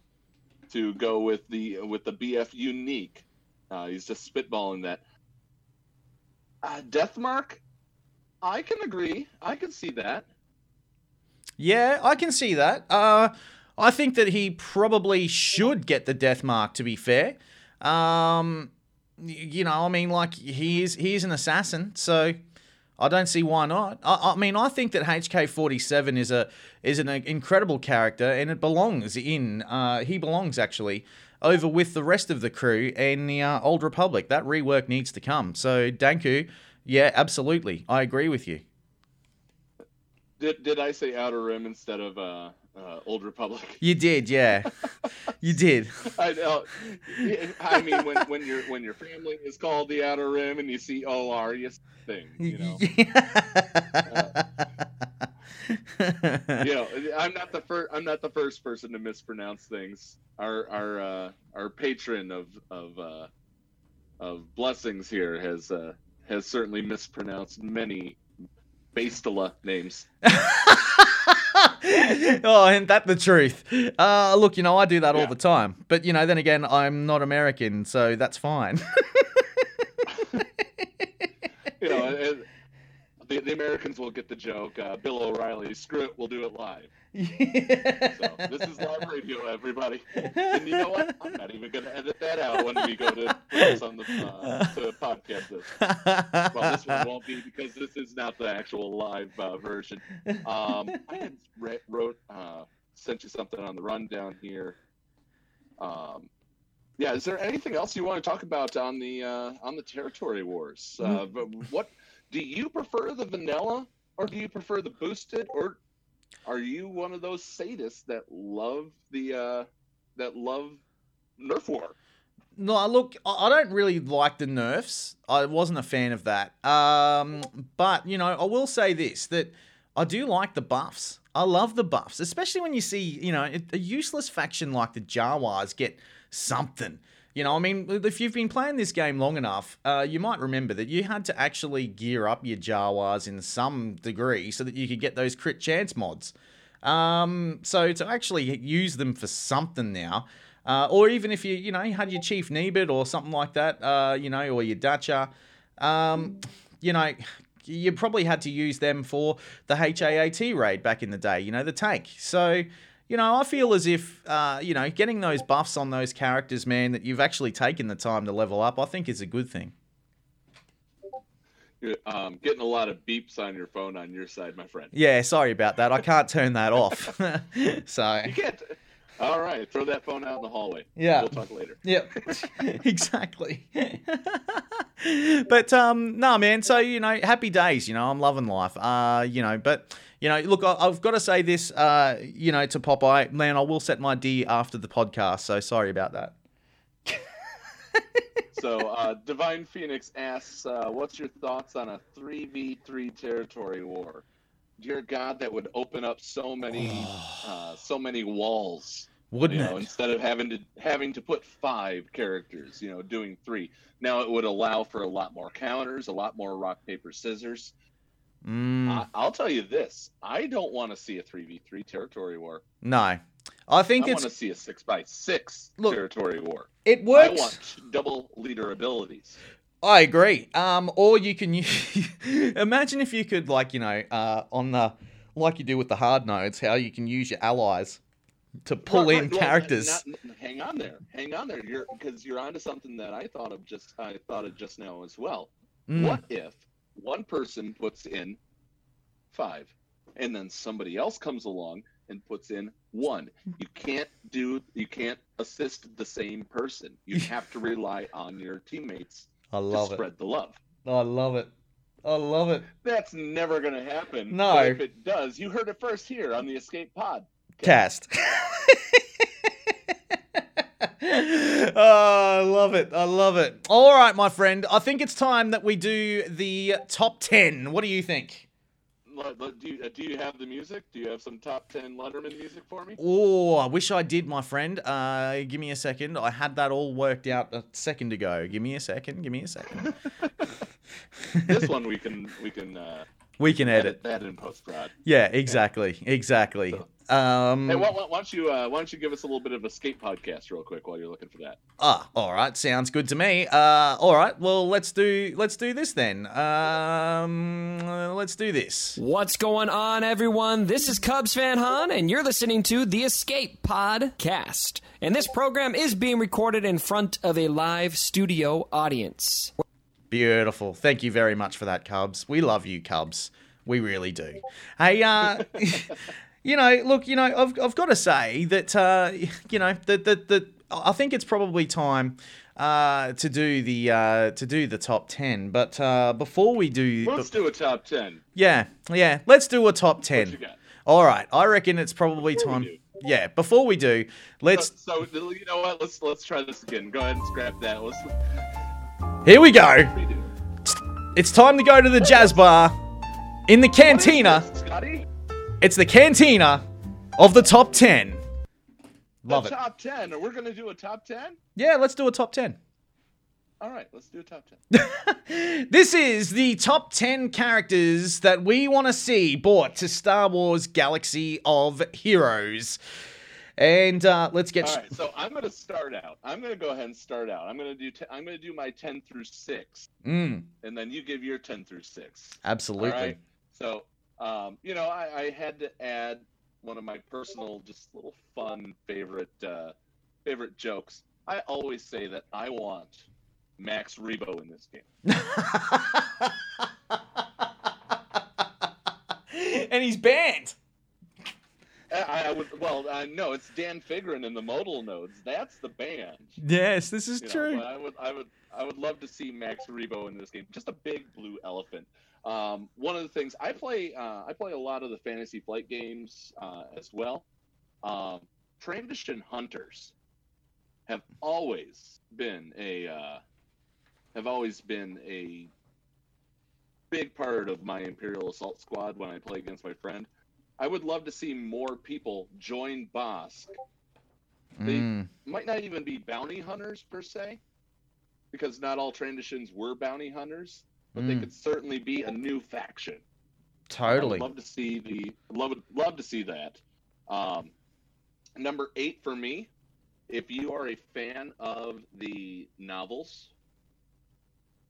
to go with the with the BF unique, uh, he's just spitballing that. Uh, Deathmark, I can agree. I can see that. Yeah, I can see that. Uh, I think that he probably should get the death mark. To be fair, um, you know, I mean, like he is he is an assassin, so I don't see why not. I, I mean, I think that HK forty seven is a is an incredible character, and it belongs in. Uh, he belongs actually over with the rest of the crew in the uh, Old Republic. That rework needs to come. So Danku, yeah, absolutely, I agree with you. Did did I say Outer Rim instead of uh, uh, Old Republic? You did, yeah, [LAUGHS] you did. I know. I mean, when, when your when your family is called the Outer Rim and you see OR, you thing, you know. [LAUGHS] you [LAUGHS] know, I'm not the first. I'm not the first person to mispronounce things. Our our uh, our patron of of uh, of blessings here has uh, has certainly mispronounced many Bastila names. [LAUGHS] oh, ain't that the truth? Uh, look, you know, I do that all the time. But, you know, then again, I'm not American, so that's fine. [LAUGHS] you know, and the, the Americans will get the joke. Uh, Bill O'Reilly, screw it, we'll do it live. So this is live radio, everybody. And you know what? I'm not even going to edit that out when we go to this on the uh, to podcast this. Well, this one won't be because this is not the actual live uh, version. Um, I had re- wrote uh, sent you something on the rundown here. Um, yeah, is there anything else you want to talk about on the uh, on the territory wars? Uh, but what do you prefer the vanilla or do you prefer the boosted or are you one of those sadists that love the uh, that love Nerf war? No, look, I I don't really like the nerfs. I wasn't a fan of that. Um, but you know, I will say this: that I do like the buffs. I love the buffs, especially when you see, you know, a useless faction like the Jawas get something. You know, I mean, if you've been playing this game long enough, uh, you might remember that you had to actually gear up your Jawas in some degree so that you could get those crit chance mods. Um, so to actually use them for something now, uh, or even if you, you know, had your Chief Nebit or something like that, uh, you know, or your Dathcha, um, you know, you probably had to use them for the HAAT raid back in the day, you know, the tank. So, you know, I feel as if, uh, you know, getting those buffs on those characters, man, that you've actually taken the time to level up, I think is a good thing. You're um, getting a lot of beeps on your phone on your side, my friend. Yeah, sorry about that. I can't turn that off. [LAUGHS] so, You can't. All right, throw that phone out in the hallway. Yeah. we'll talk later. Yep, [LAUGHS] exactly. [LAUGHS] but um, no, man. So you know, happy days. You know, I'm loving life. Uh, you know, but you know, look, I, I've got to say this. Uh, you know, to Popeye, man, I will set my D after the podcast. So sorry about that. [LAUGHS] So, uh, Divine Phoenix asks, uh, "What's your thoughts on a three v three territory war?" Dear God, that would open up so many, [SIGHS] uh, so many walls. Wouldn't you know, it? instead of having to having to put five characters, you know, doing three. Now it would allow for a lot more counters, a lot more rock paper scissors. Mm, I, I'll tell you this: I don't want to see a three v three territory war. no, I think I it's want to see a six by six Look, territory war. it works. I want double leader abilities. I agree. Um, or you can use, [LAUGHS] imagine if you could, like, you know, uh, on the like you do with the hard nodes, how you can use your allies to pull Right, in right, well, characters. not- hang on there, hang on there. You're because you're onto something that I thought of just I thought of just now as well. Mm. What if one person puts in five, and then somebody else comes along and puts in one? You can't do you can't assist the same person. You [LAUGHS] have to rely on your teammates I to love it. spread the love. I love it. I love it. That's never going to happen. No. But if it does, you heard it first here on the Escape Pod. Cast. [LAUGHS] oh, I love it. I love it. All right, my friend. I think it's time that we do the top 10. What do you think? Do you, uh, do you have the music? Do you have some top 10 Letterman music for me? Oh, I wish I did, my friend. Uh, give me a second. I had that all worked out a second ago. Give me a second. Give me a second. [LAUGHS] this one we can we can uh, We can edit. edit that in post prod. Yeah, exactly. Exactly. Um, Hey, why, why why don't you uh, why don't you give us a little bit of a escape podcast real quick while you're looking for that? Ah, all right, sounds good to me. Uh, all right, well let's do let's do this then. Um, let's do this. What's going on, everyone? This is Cubs fan Han, and you're listening to the Escape Podcast. And this program is being recorded in front of a live studio audience. Beautiful. Thank you very much for that, Cubs. We love you, Cubs. We really do. Hey, uh, [LAUGHS] [LAUGHS] you know, look, you know, I've, I've got to say that, uh, [LAUGHS] you know, that that that I think it's probably time uh, to do the uh, to do the top ten. But uh, before we do, Let's do a top 10. yeah, yeah, let's do a top ten. All right, I reckon it's probably Before time. Yeah, before we do, let's. So, so you know what? Let's let's try this again. Go ahead and scrap that. Let's Here we go. It's time to go to the jazz bar in the cantina. This, Scotty? It's the cantina of the top 10. Love the it. top 10. Are We're going to do a top 10? Yeah, let's do a top 10. All right, let's do a top 10. [LAUGHS] This is the top 10 characters that we want to see brought to Star Wars Galaxy of Heroes. And uh, let's get. All right, so I'm going to start out. I'm going to go ahead and start out. I'm going to do. T- I'm going to do my 10 through six, Mm, and then you give your 10 through six. absolutely. All right. So, um, you know, I, I had to add one of my personal, just little fun favorite uh, favorite jokes. I always say that I want Max Rebo in this game. [LAUGHS] and he's banned. I, I would. Well, uh, no, it's Dan Figrin in the modal nodes. That's the band. Yes, this is You true. but I would, I would, I would love to see Max Rebo in this game. Just a big blue elephant. Um, one of the things I play, uh, I play a lot of the fantasy flight games uh, as well. Um, Trandoshan Hunters have always been a, uh, have always been a big part of my Imperial Assault Squad when I play against my friend. I would love to see more people join Bossk they Mm, might not even be bounty hunters per se, because not all Trandoshans were bounty hunters, but they Mm. could certainly be a new faction. Totally. would love to see the love love to see that. Um, number eight for me, if you are a fan of the novels,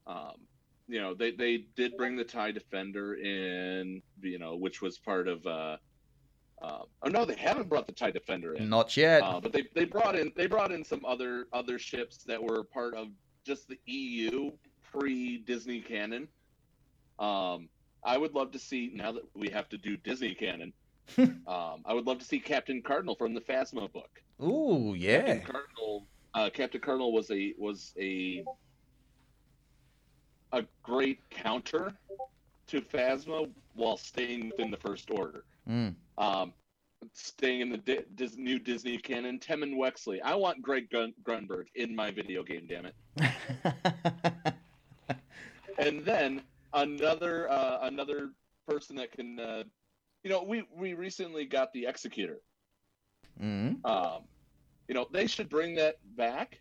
um, you know they, they did bring the Tie Defender in, you know, which was part of. Uh, uh, oh no, they haven't brought the Tie Defender in. Not yet. Uh, but they, they brought in they brought in some other other ships that were part of just the EU pre Disney canon. Um, I would love to see now that we have to do Disney canon. [LAUGHS] um, I would love to see Captain Cardinal from the Phasma book. Ooh, yeah. Captain Cardinal, uh, Captain Cardinal was a was a a great counter to Phasma while staying within the First Order. Mm. Um, staying in the Di- Dis- new Disney canon, Temmin Wexley. I want Greg Grun- Grunberg in my video game. Damn it! [LAUGHS] And then another uh, another person that can, uh, you know, we we recently got the Executor. mm. Um, you know, they should bring that back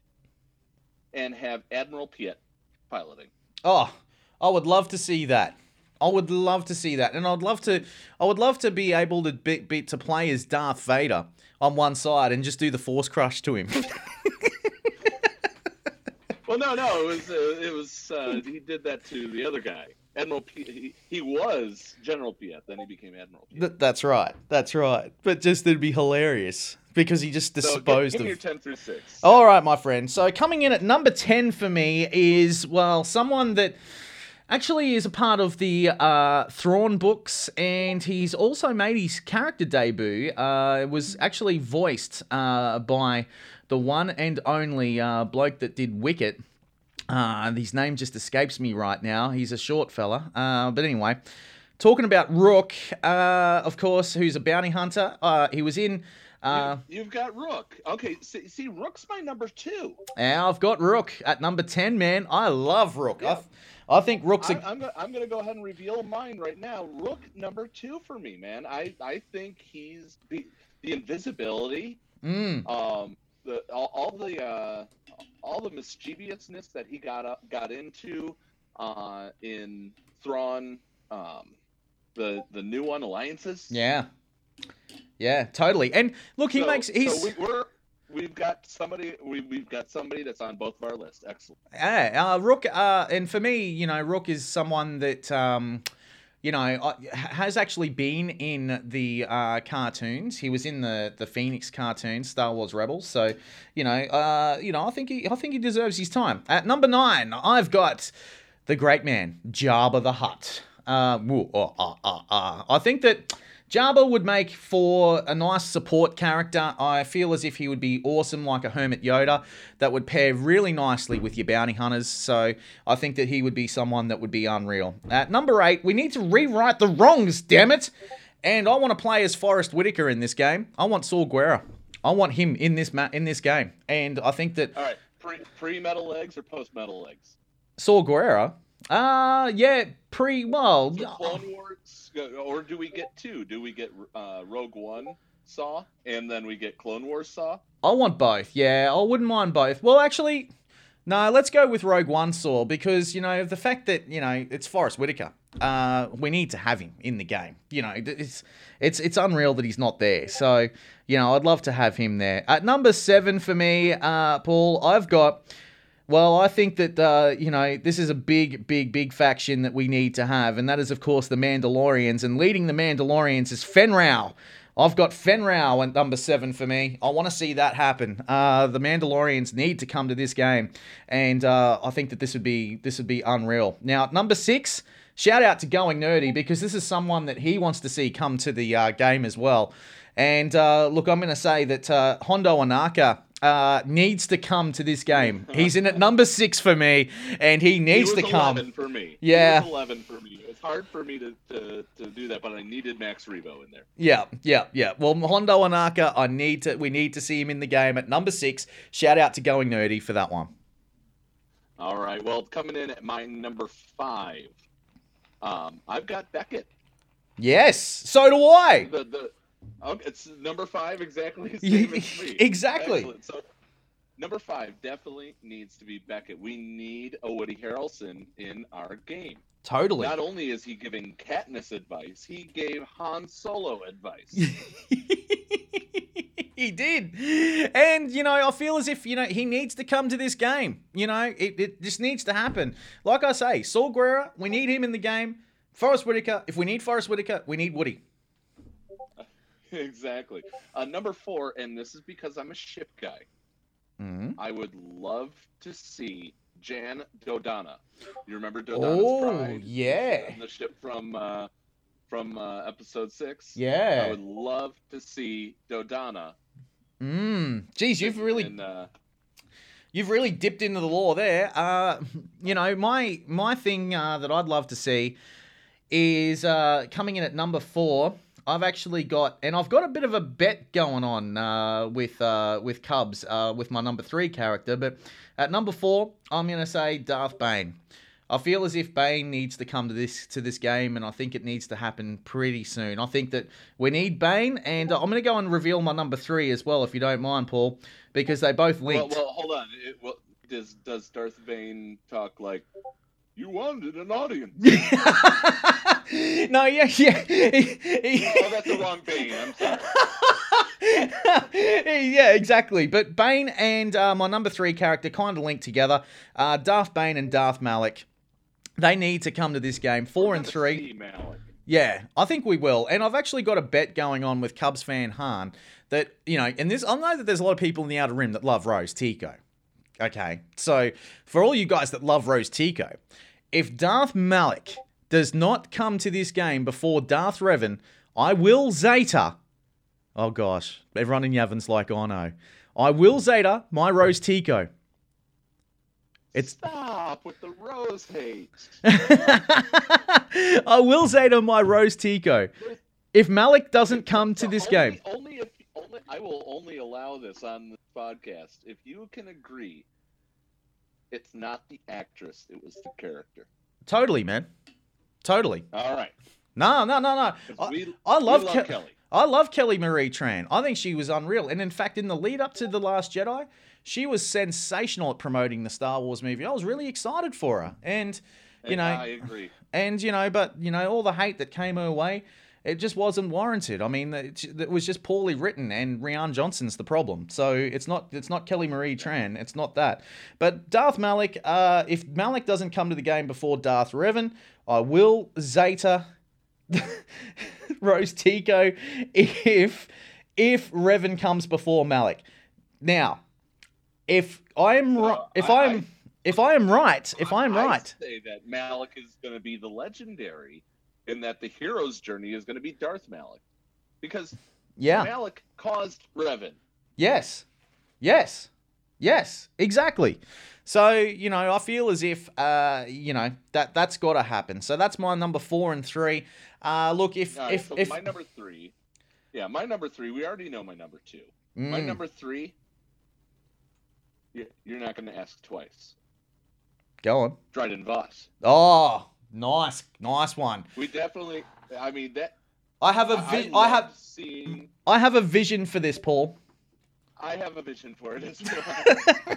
and have Admiral Piet piloting. Oh, I would love to see that. I would love to see that, and I'd love to. I would love to be able to be, be to play as Darth Vader on one side and just do the Force crush to him. [LAUGHS] Well, no, no, it was uh, it was uh, he did that to the other guy, Admiral Piet. He, he was General Piet, then he became Admiral Piet. Th- that's right. That's right. But just it'd be hilarious because he just So disposed give of. ten through six. All right, my friend. So coming in at number 10 for me is, well, someone that actually is a part of the uh, Thrawn books, and he's also made his character debut. Uh, it was actually voiced uh, by the one and only uh, bloke that did Wicket. Uh, his name just escapes me right now. He's a short fella. Uh, but anyway, talking about Rukh, uh, of course, who's a bounty hunter. Uh, he was in. Uh, You, have got Rukh. Okay, see, see, Rukh's my number two. Now I've got Rukh at number 10, man. I love Rukh. Th- I think Rukh's I. I'm gonna, I'm gonna go ahead and reveal mine right now. Rukh number two for me, man. I, I think he's the, the invisibility, Mm, um, the all, all the uh, all the mischievousness that he got up got into uh, in Thrawn, um, the the new one alliances. yeah. Yeah, totally. And look, he So- makes. He's. So we, we're we've got somebody we, we've got somebody that's on both of our lists. Excellent. Yeah, uh, Rukh, uh, and for me, you know, Rukh is someone that, um, you know, has actually been in the uh, cartoons. He was in the the Phoenix cartoons, Star Wars Rebels. So, you know, uh, you know, I think he, I think he deserves his time. At number nine, I've got the great man Jabba the Hutt. Uh, woo, oh, ah, ah. I think that. Jabba would make for a nice support character. I feel as if he would be awesome like a Hermit Yoda that would pair really nicely with your bounty hunters. So I think that he would be someone that would be unreal. At number eight, we need to rewrite the wrongs, damn it. And I want to play as Forest Whitaker in this game. I want Saw Gerrera. I want him in this ma- in this game. And I think that All right, pre pre metal legs or post metal legs? Saw Gerrera, uh yeah, pre well, Or do we get two? Do we get uh, Rogue One Saw, and then we get Clone Wars Saw? I want both. Yeah, I wouldn't mind both. Well, actually, no. Let's go with Rogue One Saw because you know the fact that you know it's Forest Whitaker. uh, we need to have him in the game. You know, it's it's it's unreal that he's not there. So, you know, I'd love to have him there. At number seven for me, uh, Paul, I've got. Well, I think that uh, you know this is a big, big, big faction that we need to have, and that is, of course, the Mandalorians. And leading the Mandalorians is Fenn Rau. I've got Fenn Rau at number seven for me. I want to see that happen. Uh, the Mandalorians need to come to this game, and uh, I think that this would be this would be unreal. Now, number six, shout out to Going Nerdy because this is someone that he wants to see come to the uh, game as well. And uh, look, I'm going to say that uh, Hondo Ohnaka uh, needs to come to this game. [LAUGHS] He's in at number six for me, and he He needs was to come. 11 for me. Yeah. He 11 for me. It's hard for me to, to, to do that, but I needed Max Rebo in there. Yeah, yeah, yeah. Well, Hondo Ohnaka, I need to. We need to see him in the game at number six. Shout out to Going Nerdy for that one. All right. Well, coming in at my number five, um, I've got Beckett. Yes, so do I. The the oh, it's number five exactly. the [LAUGHS] Yeah, as me. exactly. Excellent. So number five definitely needs to be Beckett. We need a Woody Harrelson in our game. Totally. Not only is he giving Katniss advice, he gave Han Solo advice. [LAUGHS] he did. And, you know, I feel as if, you know, he needs to come to this game. You know, it, it just needs to happen. Like I say, Saw Gerrera, we need him in the game. Forest Whitaker, if we need Forest Whitaker, we need Woody. [LAUGHS] exactly. Uh, number four, and this is because I'm a ship guy. Mhm. I would love to see Jan Dodonna. You remember Dodonna's Oh, Pride? yeah. The ship from uh, from uh, episode six. Yeah. I would love to see Dodonna. Mmm. Geez, you've really uh, You've really dipped into the law there. Uh, you know, my my thing uh, that I'd love to see is uh, coming in at number four. I've actually got, and I've got a bit of a bet going on uh, with uh, with Cubs uh, with my number three character. But at number four, I'm going to say Darth Bane. I feel as if Bane needs to come to this to this game, and I think it needs to happen pretty soon. I think that we need Bane, and uh, I'm going to go and reveal my number three as well, if you don't mind, Paul, because they both well, linked. well, hold on. It, well, does does Darth Bane talk like you wanted an audience? [LAUGHS] no, yeah, yeah. oh, that's the wrong Bane. I'm sorry. [LAUGHS] yeah, exactly. But Bane and uh, my number three character kind of linked together. Uh, Darth Bane and Darth Malak. They need to come to this game. Four and three. Yeah, I think we will. And I've actually got a bet going on with Cubs fan Han that, you know, and this, I know that there's a lot of people in the outer rim that love Rose Tico. Okay. So for all you guys that love Rose Tico, if Darth Malak does not come to this game before Darth Revan, I will Zeta. Oh gosh, everyone in Yavin's like, oh no. I will Zeta my Rose Tico. It's Stop with the rose hate. [LAUGHS] I will Zeta my Rose Tico. If Malak doesn't come to this only, game, Only if only I will only allow this on the podcast if you can agree. It's not the actress; it was the character. totally, man, totally. All right. No, no, no, no. I, we- I love, love Ke- Kelly. I love Kelly Marie Tran. I think she was unreal, and in fact, in the lead up to the Last Jedi, she was sensational at promoting the Star Wars movie. I was really excited for her, and you And know, I agree. and you know, but you know, all the hate that came her way, it just wasn't warranted. I mean, it, it was just poorly written, and Rian Johnson's the problem. So it's not it's not Kelly Marie Tran. It's not that. But Darth Malak, uh, if Malak doesn't come to the game before Darth Revan, I will Zeta [LAUGHS] Rose Tico if if Revan comes before Malak. Now, if I'm right, if I- I'm if I am right, if I am I right, say that Malak is going to be the legendary, and that the hero's journey is going to be Darth Malak, because yeah. Malak caused Revan. Yes. Yes. Yes. Exactly. So, you know, I feel as if uh, you know, that that's gotta happen. So that's my number four and three. Uh look if right, if so if my number three, yeah, my number three. We already know my number two. My Mm, number three. you- You're not going to ask twice. go on. Dryden Voss. Oh, nice, nice one. We definitely. I mean that. I have a I, vi- I love have seeing. I have a vision for this, Paul. I have a vision for it as well. [LAUGHS]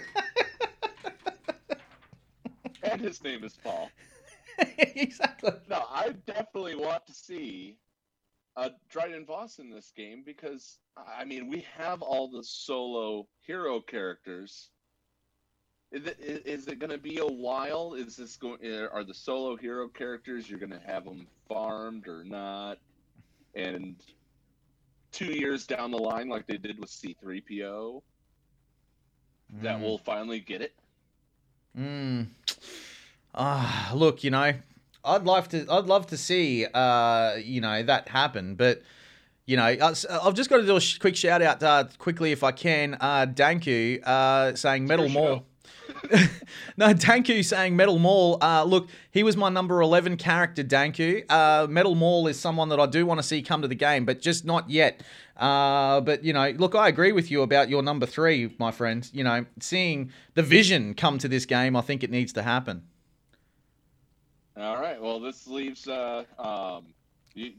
and his name is Paul. [LAUGHS] exactly. No, I definitely want to see a Dryden Voss in this game because I mean we have all the solo hero characters. Is it, is it going to be a while? Is this going? Are the solo hero characters you're going to have them farmed or not? And two years down the line, like they did with C3PO, that will finally get it. Mm. Ah, look, you know, I'd love to. I'd love to see, uh, you know, that happen. But you know, uh, I've just got to do a quick shout out uh, quickly if I can. Uh, Danku uh, saying Metal show. [LAUGHS] no, Danku saying Metal Mall. Uh, look, he was my number 11 character, Danku. Uh, Metal Mall is someone that I do want to see come to the game, but just not yet. Uh, but, you know, look, I agree with you about your number three, my friend. You know, seeing the vision come to this game, I think it needs to happen. All right. Well, this leaves. Uh, um, you,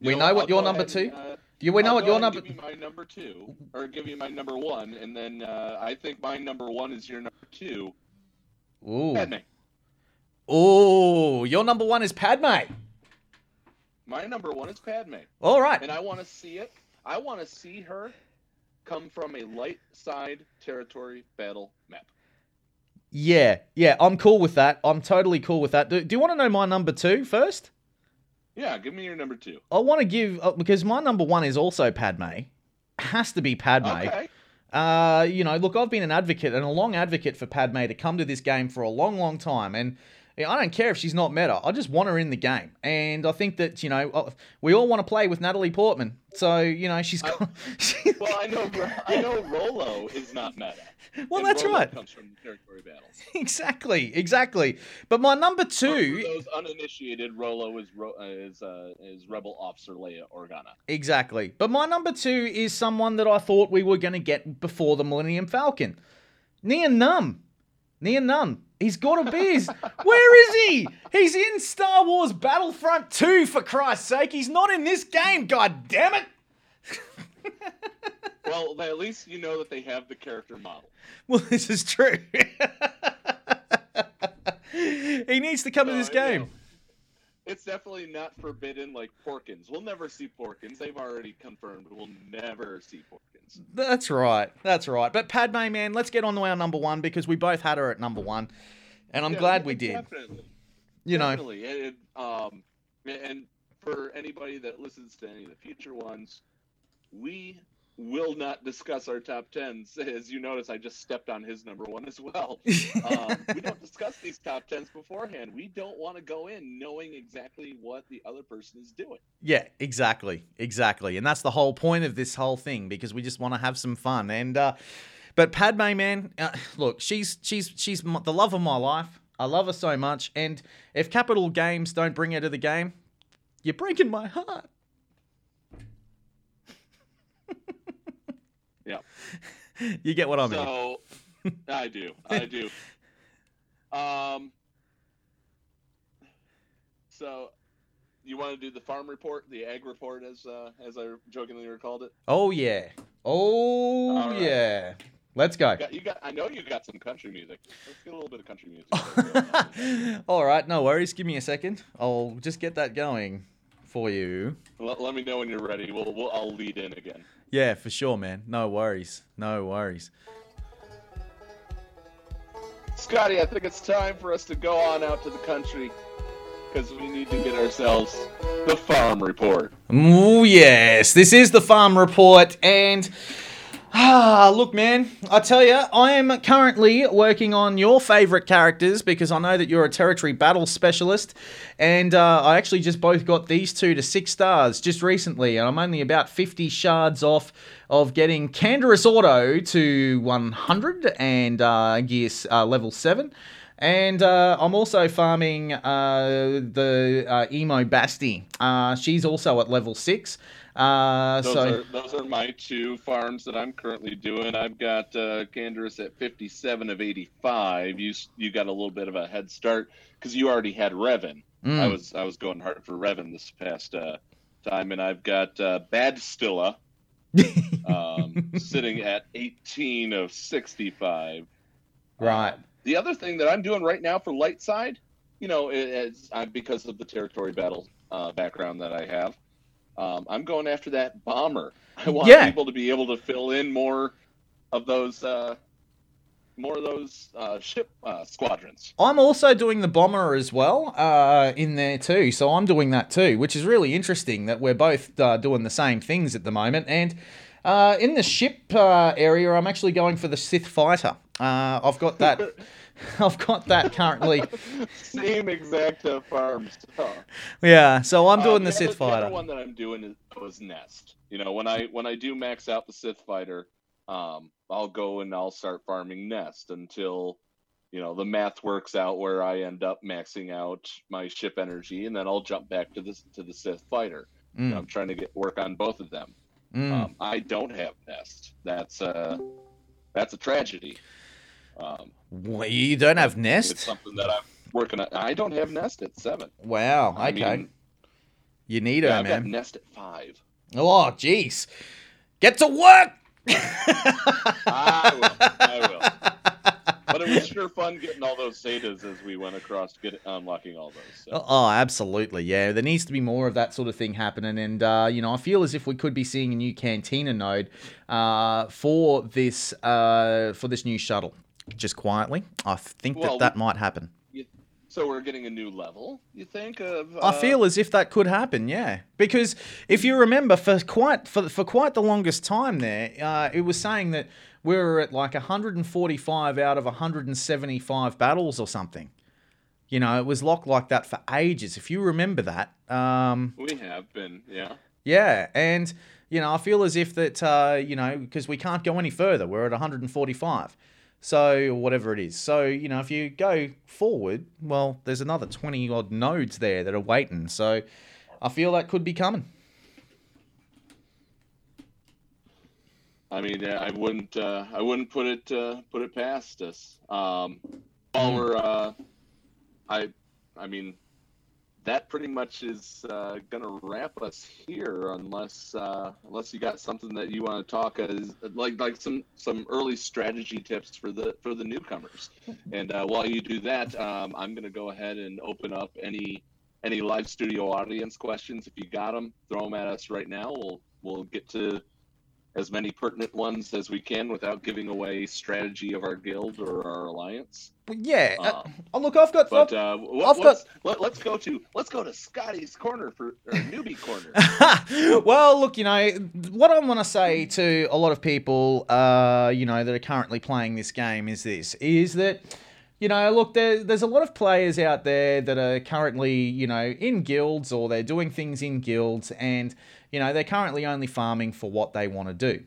We know what your number ahead two- Do we know I'll what go your number? Give you my number two, or give you my number one, and then uh, I think my number one is your number two. Ooh. Padme. Ooh, your number one is Padme. My number one is Padme, All right. and I want to see it. I want to see her come from a light side territory battle map. Yeah, yeah, I'm cool with that. I'm totally cool with that. Do, do you want to know my number two first? Yeah, give me your number two. I want to give uh, because my number one is also Padme. Has to be Padme. Okay. Uh, you know, look, I've been an advocate and a long advocate for Padme to come to this game for a long, long time, and know, I don't care if she's not meta. I just want her in the game, and I think that you know uh, we all want to play with Natalie Portman. So you know, she's got. [LAUGHS] [LAUGHS] she- Well, I know. I know. Rolo is not meta. [LAUGHS] Well, And that's Rolo right. Comes from territory battles. exactly, exactly. But my number For two, those uninitiated, Rolo is is uh, is Rebel Officer Leia Organa. Exactly. But my number two is someone that I thought we were going to get before the Millennium Falcon. Nien Nunb. Nien Nunb. He's got to be. His... Where is he? He's in Star Wars Battlefront 2, for Christ's sake. He's not in this game, god damn it. [LAUGHS] Well, at least you know that they have the character model. Well, this is true. [LAUGHS] he needs to come to So, this know, game. It's definitely not forbidden like Porkins. We'll never see Porkins. They've already confirmed we'll never see Porkins. That's right. That's right. But Padme, man, let's get on to our number one because we both had her at number one. And I'm Yeah, glad we did. Definitely. You know, Definitely. And, um, and for anybody that listens to any of the future ones, we will not discuss our top tens. [LAUGHS] As you notice, I just stepped on his number one as well. [LAUGHS] um, we don't discuss these top tens beforehand. We don't want to go in knowing exactly what the other person is doing. Yeah, exactly, exactly, and that's the whole point of this whole thing because we just want to have some fun. And uh, but Padme, man, uh, look, she's she's she's the love of my life. I love her so much, and if Capital Games don't bring her to the game, you're breaking my heart. Yeah. [LAUGHS] You get what I mean? So I do. I do. Um. So, you want to do the farm report, the ag report, as uh, as I jokingly recalled it? oh yeah, oh All right. yeah. Let's go. Got, you got. I know you got some country music. Let's get a little bit of country music. [LAUGHS] All right, no worries. Give me a second. I'll just get that going for you. let, let me know when you're ready. We'll, we'll I'll lead in again. Yeah, for sure, man. No worries. No worries. Scotty, I think it's time for us to go on out to the country because we need to get ourselves the farm report. Oh yes, this is the farm report, and ah, look, man, I tell you, I am currently working on your favorite characters because I know that you're a territory battle specialist, and uh, I actually just both got these two to six stars just recently, and I'm only about 50 shards off of getting Canderous Ordo to 100 and uh, gear uh, level seven. And uh, I'm also farming uh, the uh, Emo Basti. Uh, she's also at level six. Uh, Those so are those are my two farms that I'm currently doing. I've got uh, Canderous at 57 of 85. You you got a little bit of a head start because you already had Revan. Mm. I was I was going hard for Revan this past uh, time, and I've got uh, Bad Stilla [LAUGHS] um, sitting at 18 of 65. right. The other thing that I'm doing right now for light side, you know, uh, because of the territory battle uh, background that I have. Um, I'm going after that bomber. [LAUGHS] I want Yeah. people to be able to fill in more of those, uh, more of those uh, ship uh, squadrons. I'm also doing the bomber as well uh, in there too, so I'm doing that too, which is really interesting that we're both uh, doing the same things at the moment. And uh, in the ship uh, area, I'm actually going for the Sith fighter. Uh, I've got that. [LAUGHS] I've got that currently. Same exact uh, farm stuff. Yeah, so I'm doing Um, the Sith the other fighter. one that I'm doing is was Nest. You know, when I when I do max out the Sith fighter, um, I'll go and I'll start farming Nest until you know the math works out where I end up maxing out my ship energy, and then I'll jump back to the to the Sith fighter. You know, Mm, I'm trying to get work on both of them. Mm. Um, I don't have Nest. That's uh that's a tragedy. Um, Well, you don't have Nest. it's something that I'm working on. I don't have Nest at seven. Wow, I okay. mean, you need yeah, her, man. Nest at five. Oh, jeez. Get to work! [LAUGHS] I will. I will. It was sure fun getting all those Zetas as we went across, get unlocking all those. So. Oh, absolutely. Yeah, there needs to be more of that sort of thing happening. And, uh, you know, I feel as if we could be seeing a new Cantina node uh, for this uh, for this new shuttle. Just quietly. I think Well, that that might happen. So we're getting a new level. You think of? I uh, feel as if that could happen, yeah. Because if you remember, for quite for, for quite the longest time there, uh, it was saying that we were at like 145 out of 175 battles or something. You know, it was locked like that for ages. If you remember that, um, we have been. Yeah. yeah, and you know, I feel as if that uh, you know because we can't go any further. We're at 145, so whatever it is. So you know, if you go forward, well, there's another 20 odd nodes there that are waiting. So I feel that could be coming. I mean, I wouldn't. Uh, I wouldn't put it uh, put it past us. Um, while Hmm. we're, uh, I, I mean, that pretty much is uh, gonna wrap us here, unless uh, unless you got something that you want to talk as like like some some early strategy tips for the for the newcomers. And uh, while you do that, um, I'm gonna go ahead and open up any any live studio audience questions. If you got them, throw them at us right now. We'll we'll get to as many pertinent ones as we can without giving away strategy of our guild or our alliance. Yeah, uh, Um, oh look, I've got. But uh, I've got- let, let's go to let's go to Scotty's corner for or newbie corner. [LAUGHS] well, look, you know, what I want to say to a lot of people, uh, you know, that are currently playing this game is this: is that, you know, look, there, there's a lot of players out there that are currently, you know, in guilds or they're doing things in guilds, and you know, they're currently only farming for what they want to do.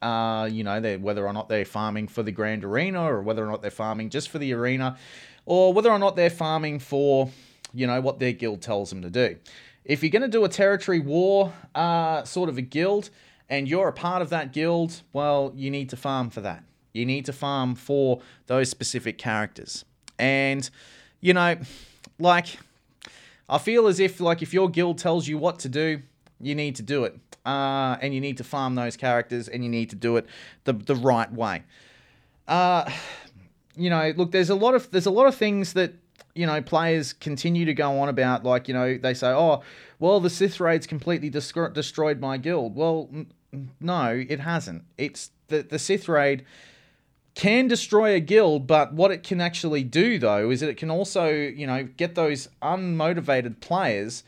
Uh, you know, whether or not they're farming for the grand arena or whether or not they're farming just for the arena, or whether or not they're farming for, you know, what their guild tells them to do. If you're going to do a territory war uh, sort of a guild and you're a part of that guild, well, you need to farm for that. You need to farm for those specific characters. And, you know, like, I feel as if, like, if your guild tells you what to do, you need to do it. Uh, and you need to farm those characters and you need to do it the, the right way. Uh, you know, look, there's a lot of there's a lot of things that you know players continue to go on about. Like, you know, they say, "Oh, well, the Sith raids completely destroyed my guild." Well, n- no, it hasn't. It's the the Sith raid can destroy a guild, but what it can actually do though is that it can also, you know, get those unmotivated players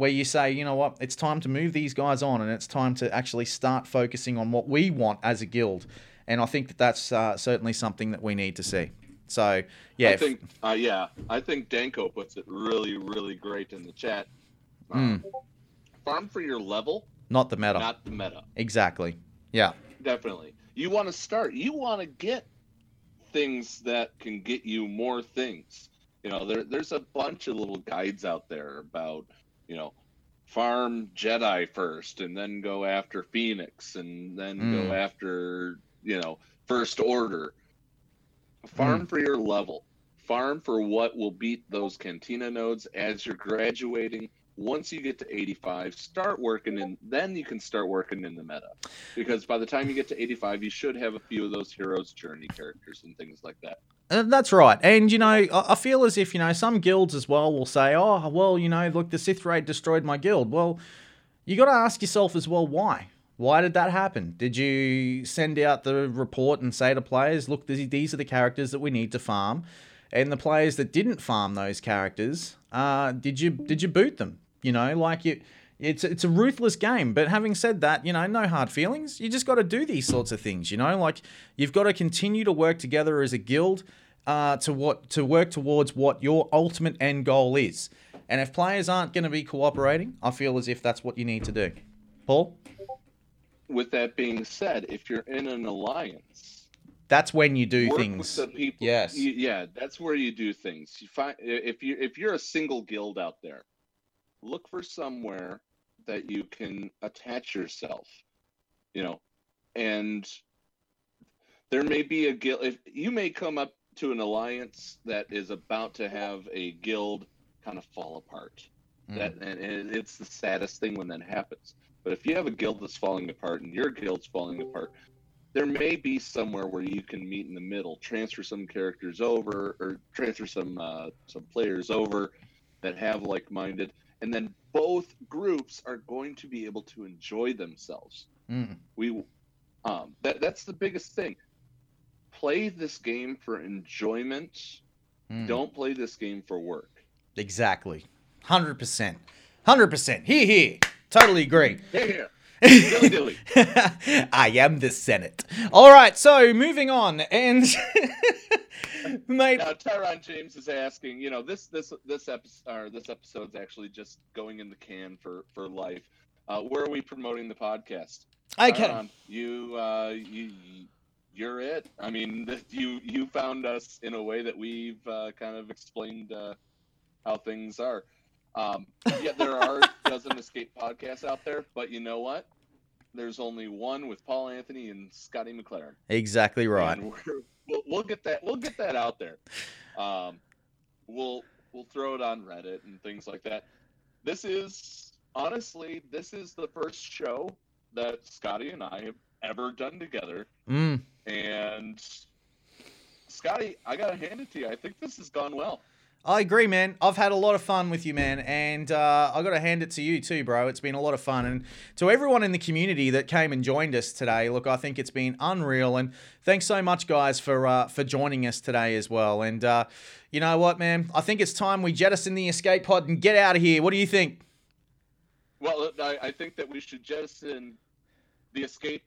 where you say, you know what, it's time to move these guys on and it's time to actually start focusing on what we want as a guild. And I think that that's uh, certainly something that we need to see. So, yeah, I think, uh, yeah, I think Danko puts it really, really great in the chat. Um, Farm for your level, not the meta. not the meta. exactly. Yeah. Definitely. You want to start. You want to get things that can get you more things. You know, there, there's a bunch of little guides out there about, you know, farm Jedi first and then go after Phoenix and then Mm. go after, you know, First Order. Farm for your level. Farm for what will beat those Cantina nodes as you're graduating. once you get to 85, start working in, then you can start working in the meta. Because by the time you get to 85, you should have a few of those heroes' journey characters and things like that. Uh, that's right. And, you know, I, feel as if, you know, some guilds as well will say, oh, well, you know, look, the Sith Raid destroyed my guild. Well, you got to ask yourself as well, why? Why did that happen? Did you send out the report and say to players, look, these these are the characters that we need to farm? And the players that didn't farm those characters, uh, did you did you boot them? You know, like you, it's it's a ruthless game. But having said that, you know, no hard feelings. You just got to do these sorts of things. You know, like you've got to continue to work together as a guild uh, to what to work towards what your ultimate end goal is. And if players aren't going to be cooperating, I feel as if that's what you need to do. Paul, With that being said, if you're in an alliance, that's when you do work things. with the people. Yes. you- yeah, that's where you do things. You find if you if you're a single guild out there, look for somewhere that you can attach yourself. You know, and there may be a guild. If you may come up to an alliance that is about to have a guild kind of fall apart. That and and it's the saddest thing when that happens. But if you have a guild that's falling apart and your guild's falling apart, there may be somewhere where you can meet in the middle, transfer some characters over, or transfer some uh, some players over that have like-minded, and then both groups are going to be able to enjoy themselves. Mm. We, um, that that's the biggest thing. Play this game for enjoyment. Mm. Don't play this game for work. Exactly. 100%. 100%. Here, here. Totally agree. Here, here. dilly dilly. I am the Senate. All right, so moving on. And, [LAUGHS] mate, Now Tyron James is asking, you know, this this this episode or this episode's actually just going in the can for for life. Uh, where are we promoting the podcast? okay. Tyron, you uh, you you're it. I mean, [LAUGHS] you you found us in a way that we've uh, kind of explained uh, how things are. Um, yeah, there are [LAUGHS] dozen escape podcasts out there, but you know what? There's only one with Paul Anthony and Scotty McLaren. Exactly right. And we're, we'll, we'll get that. We'll get that out there. Um, we'll we'll throw it on Reddit and things like that. This is honestly, this is the first show that Scotty and I have ever done together, Mm. and Scotty, I gotta hand it to you. I think this has gone well. I agree, man. I've had a lot of fun with you, man, and uh, I got to hand it to you too, bro. It's been a lot of fun, and to everyone in the community that came and joined us today. Look, I think it's been unreal, and thanks so much, guys, for uh, for joining us today as well. And uh, you know what, man? I think it's time we jettison the escape pod and get out of here. What do you think? Well, I, I think that we should jettison the Escape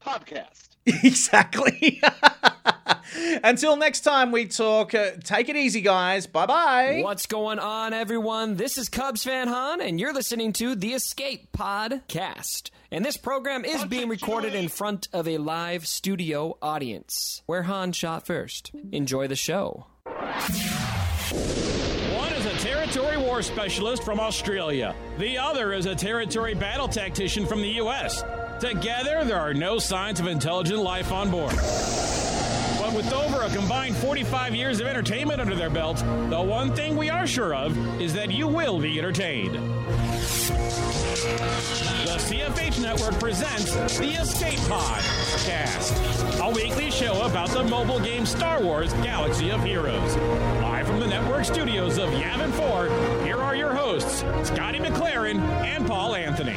podcast. [LAUGHS] exactly. [LAUGHS] [LAUGHS] Until next time we talk, uh, take it easy, guys. Bye bye. What's going on, everyone? This is Cubs fan Han, and you're listening to the Escape Podcast. And this program is being recorded in front of a live studio audience, where Han shot first. Enjoy the show. One is a territory war specialist from Australia. The other is a territory battle tactician from the U.S. Together, there are no signs of intelligent life on board. With over a combined 45 years of entertainment under their belts, the one thing we are sure of is that you will be entertained. The CFH Network presents the Escape Pod Cast, a weekly show about the mobile game Star Wars Galaxy of Heroes. Live from the network studios of Yavin 4, here are your hosts, Scotty McLaren and Paul Anthony.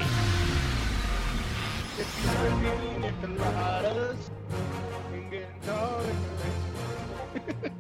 No, [LAUGHS]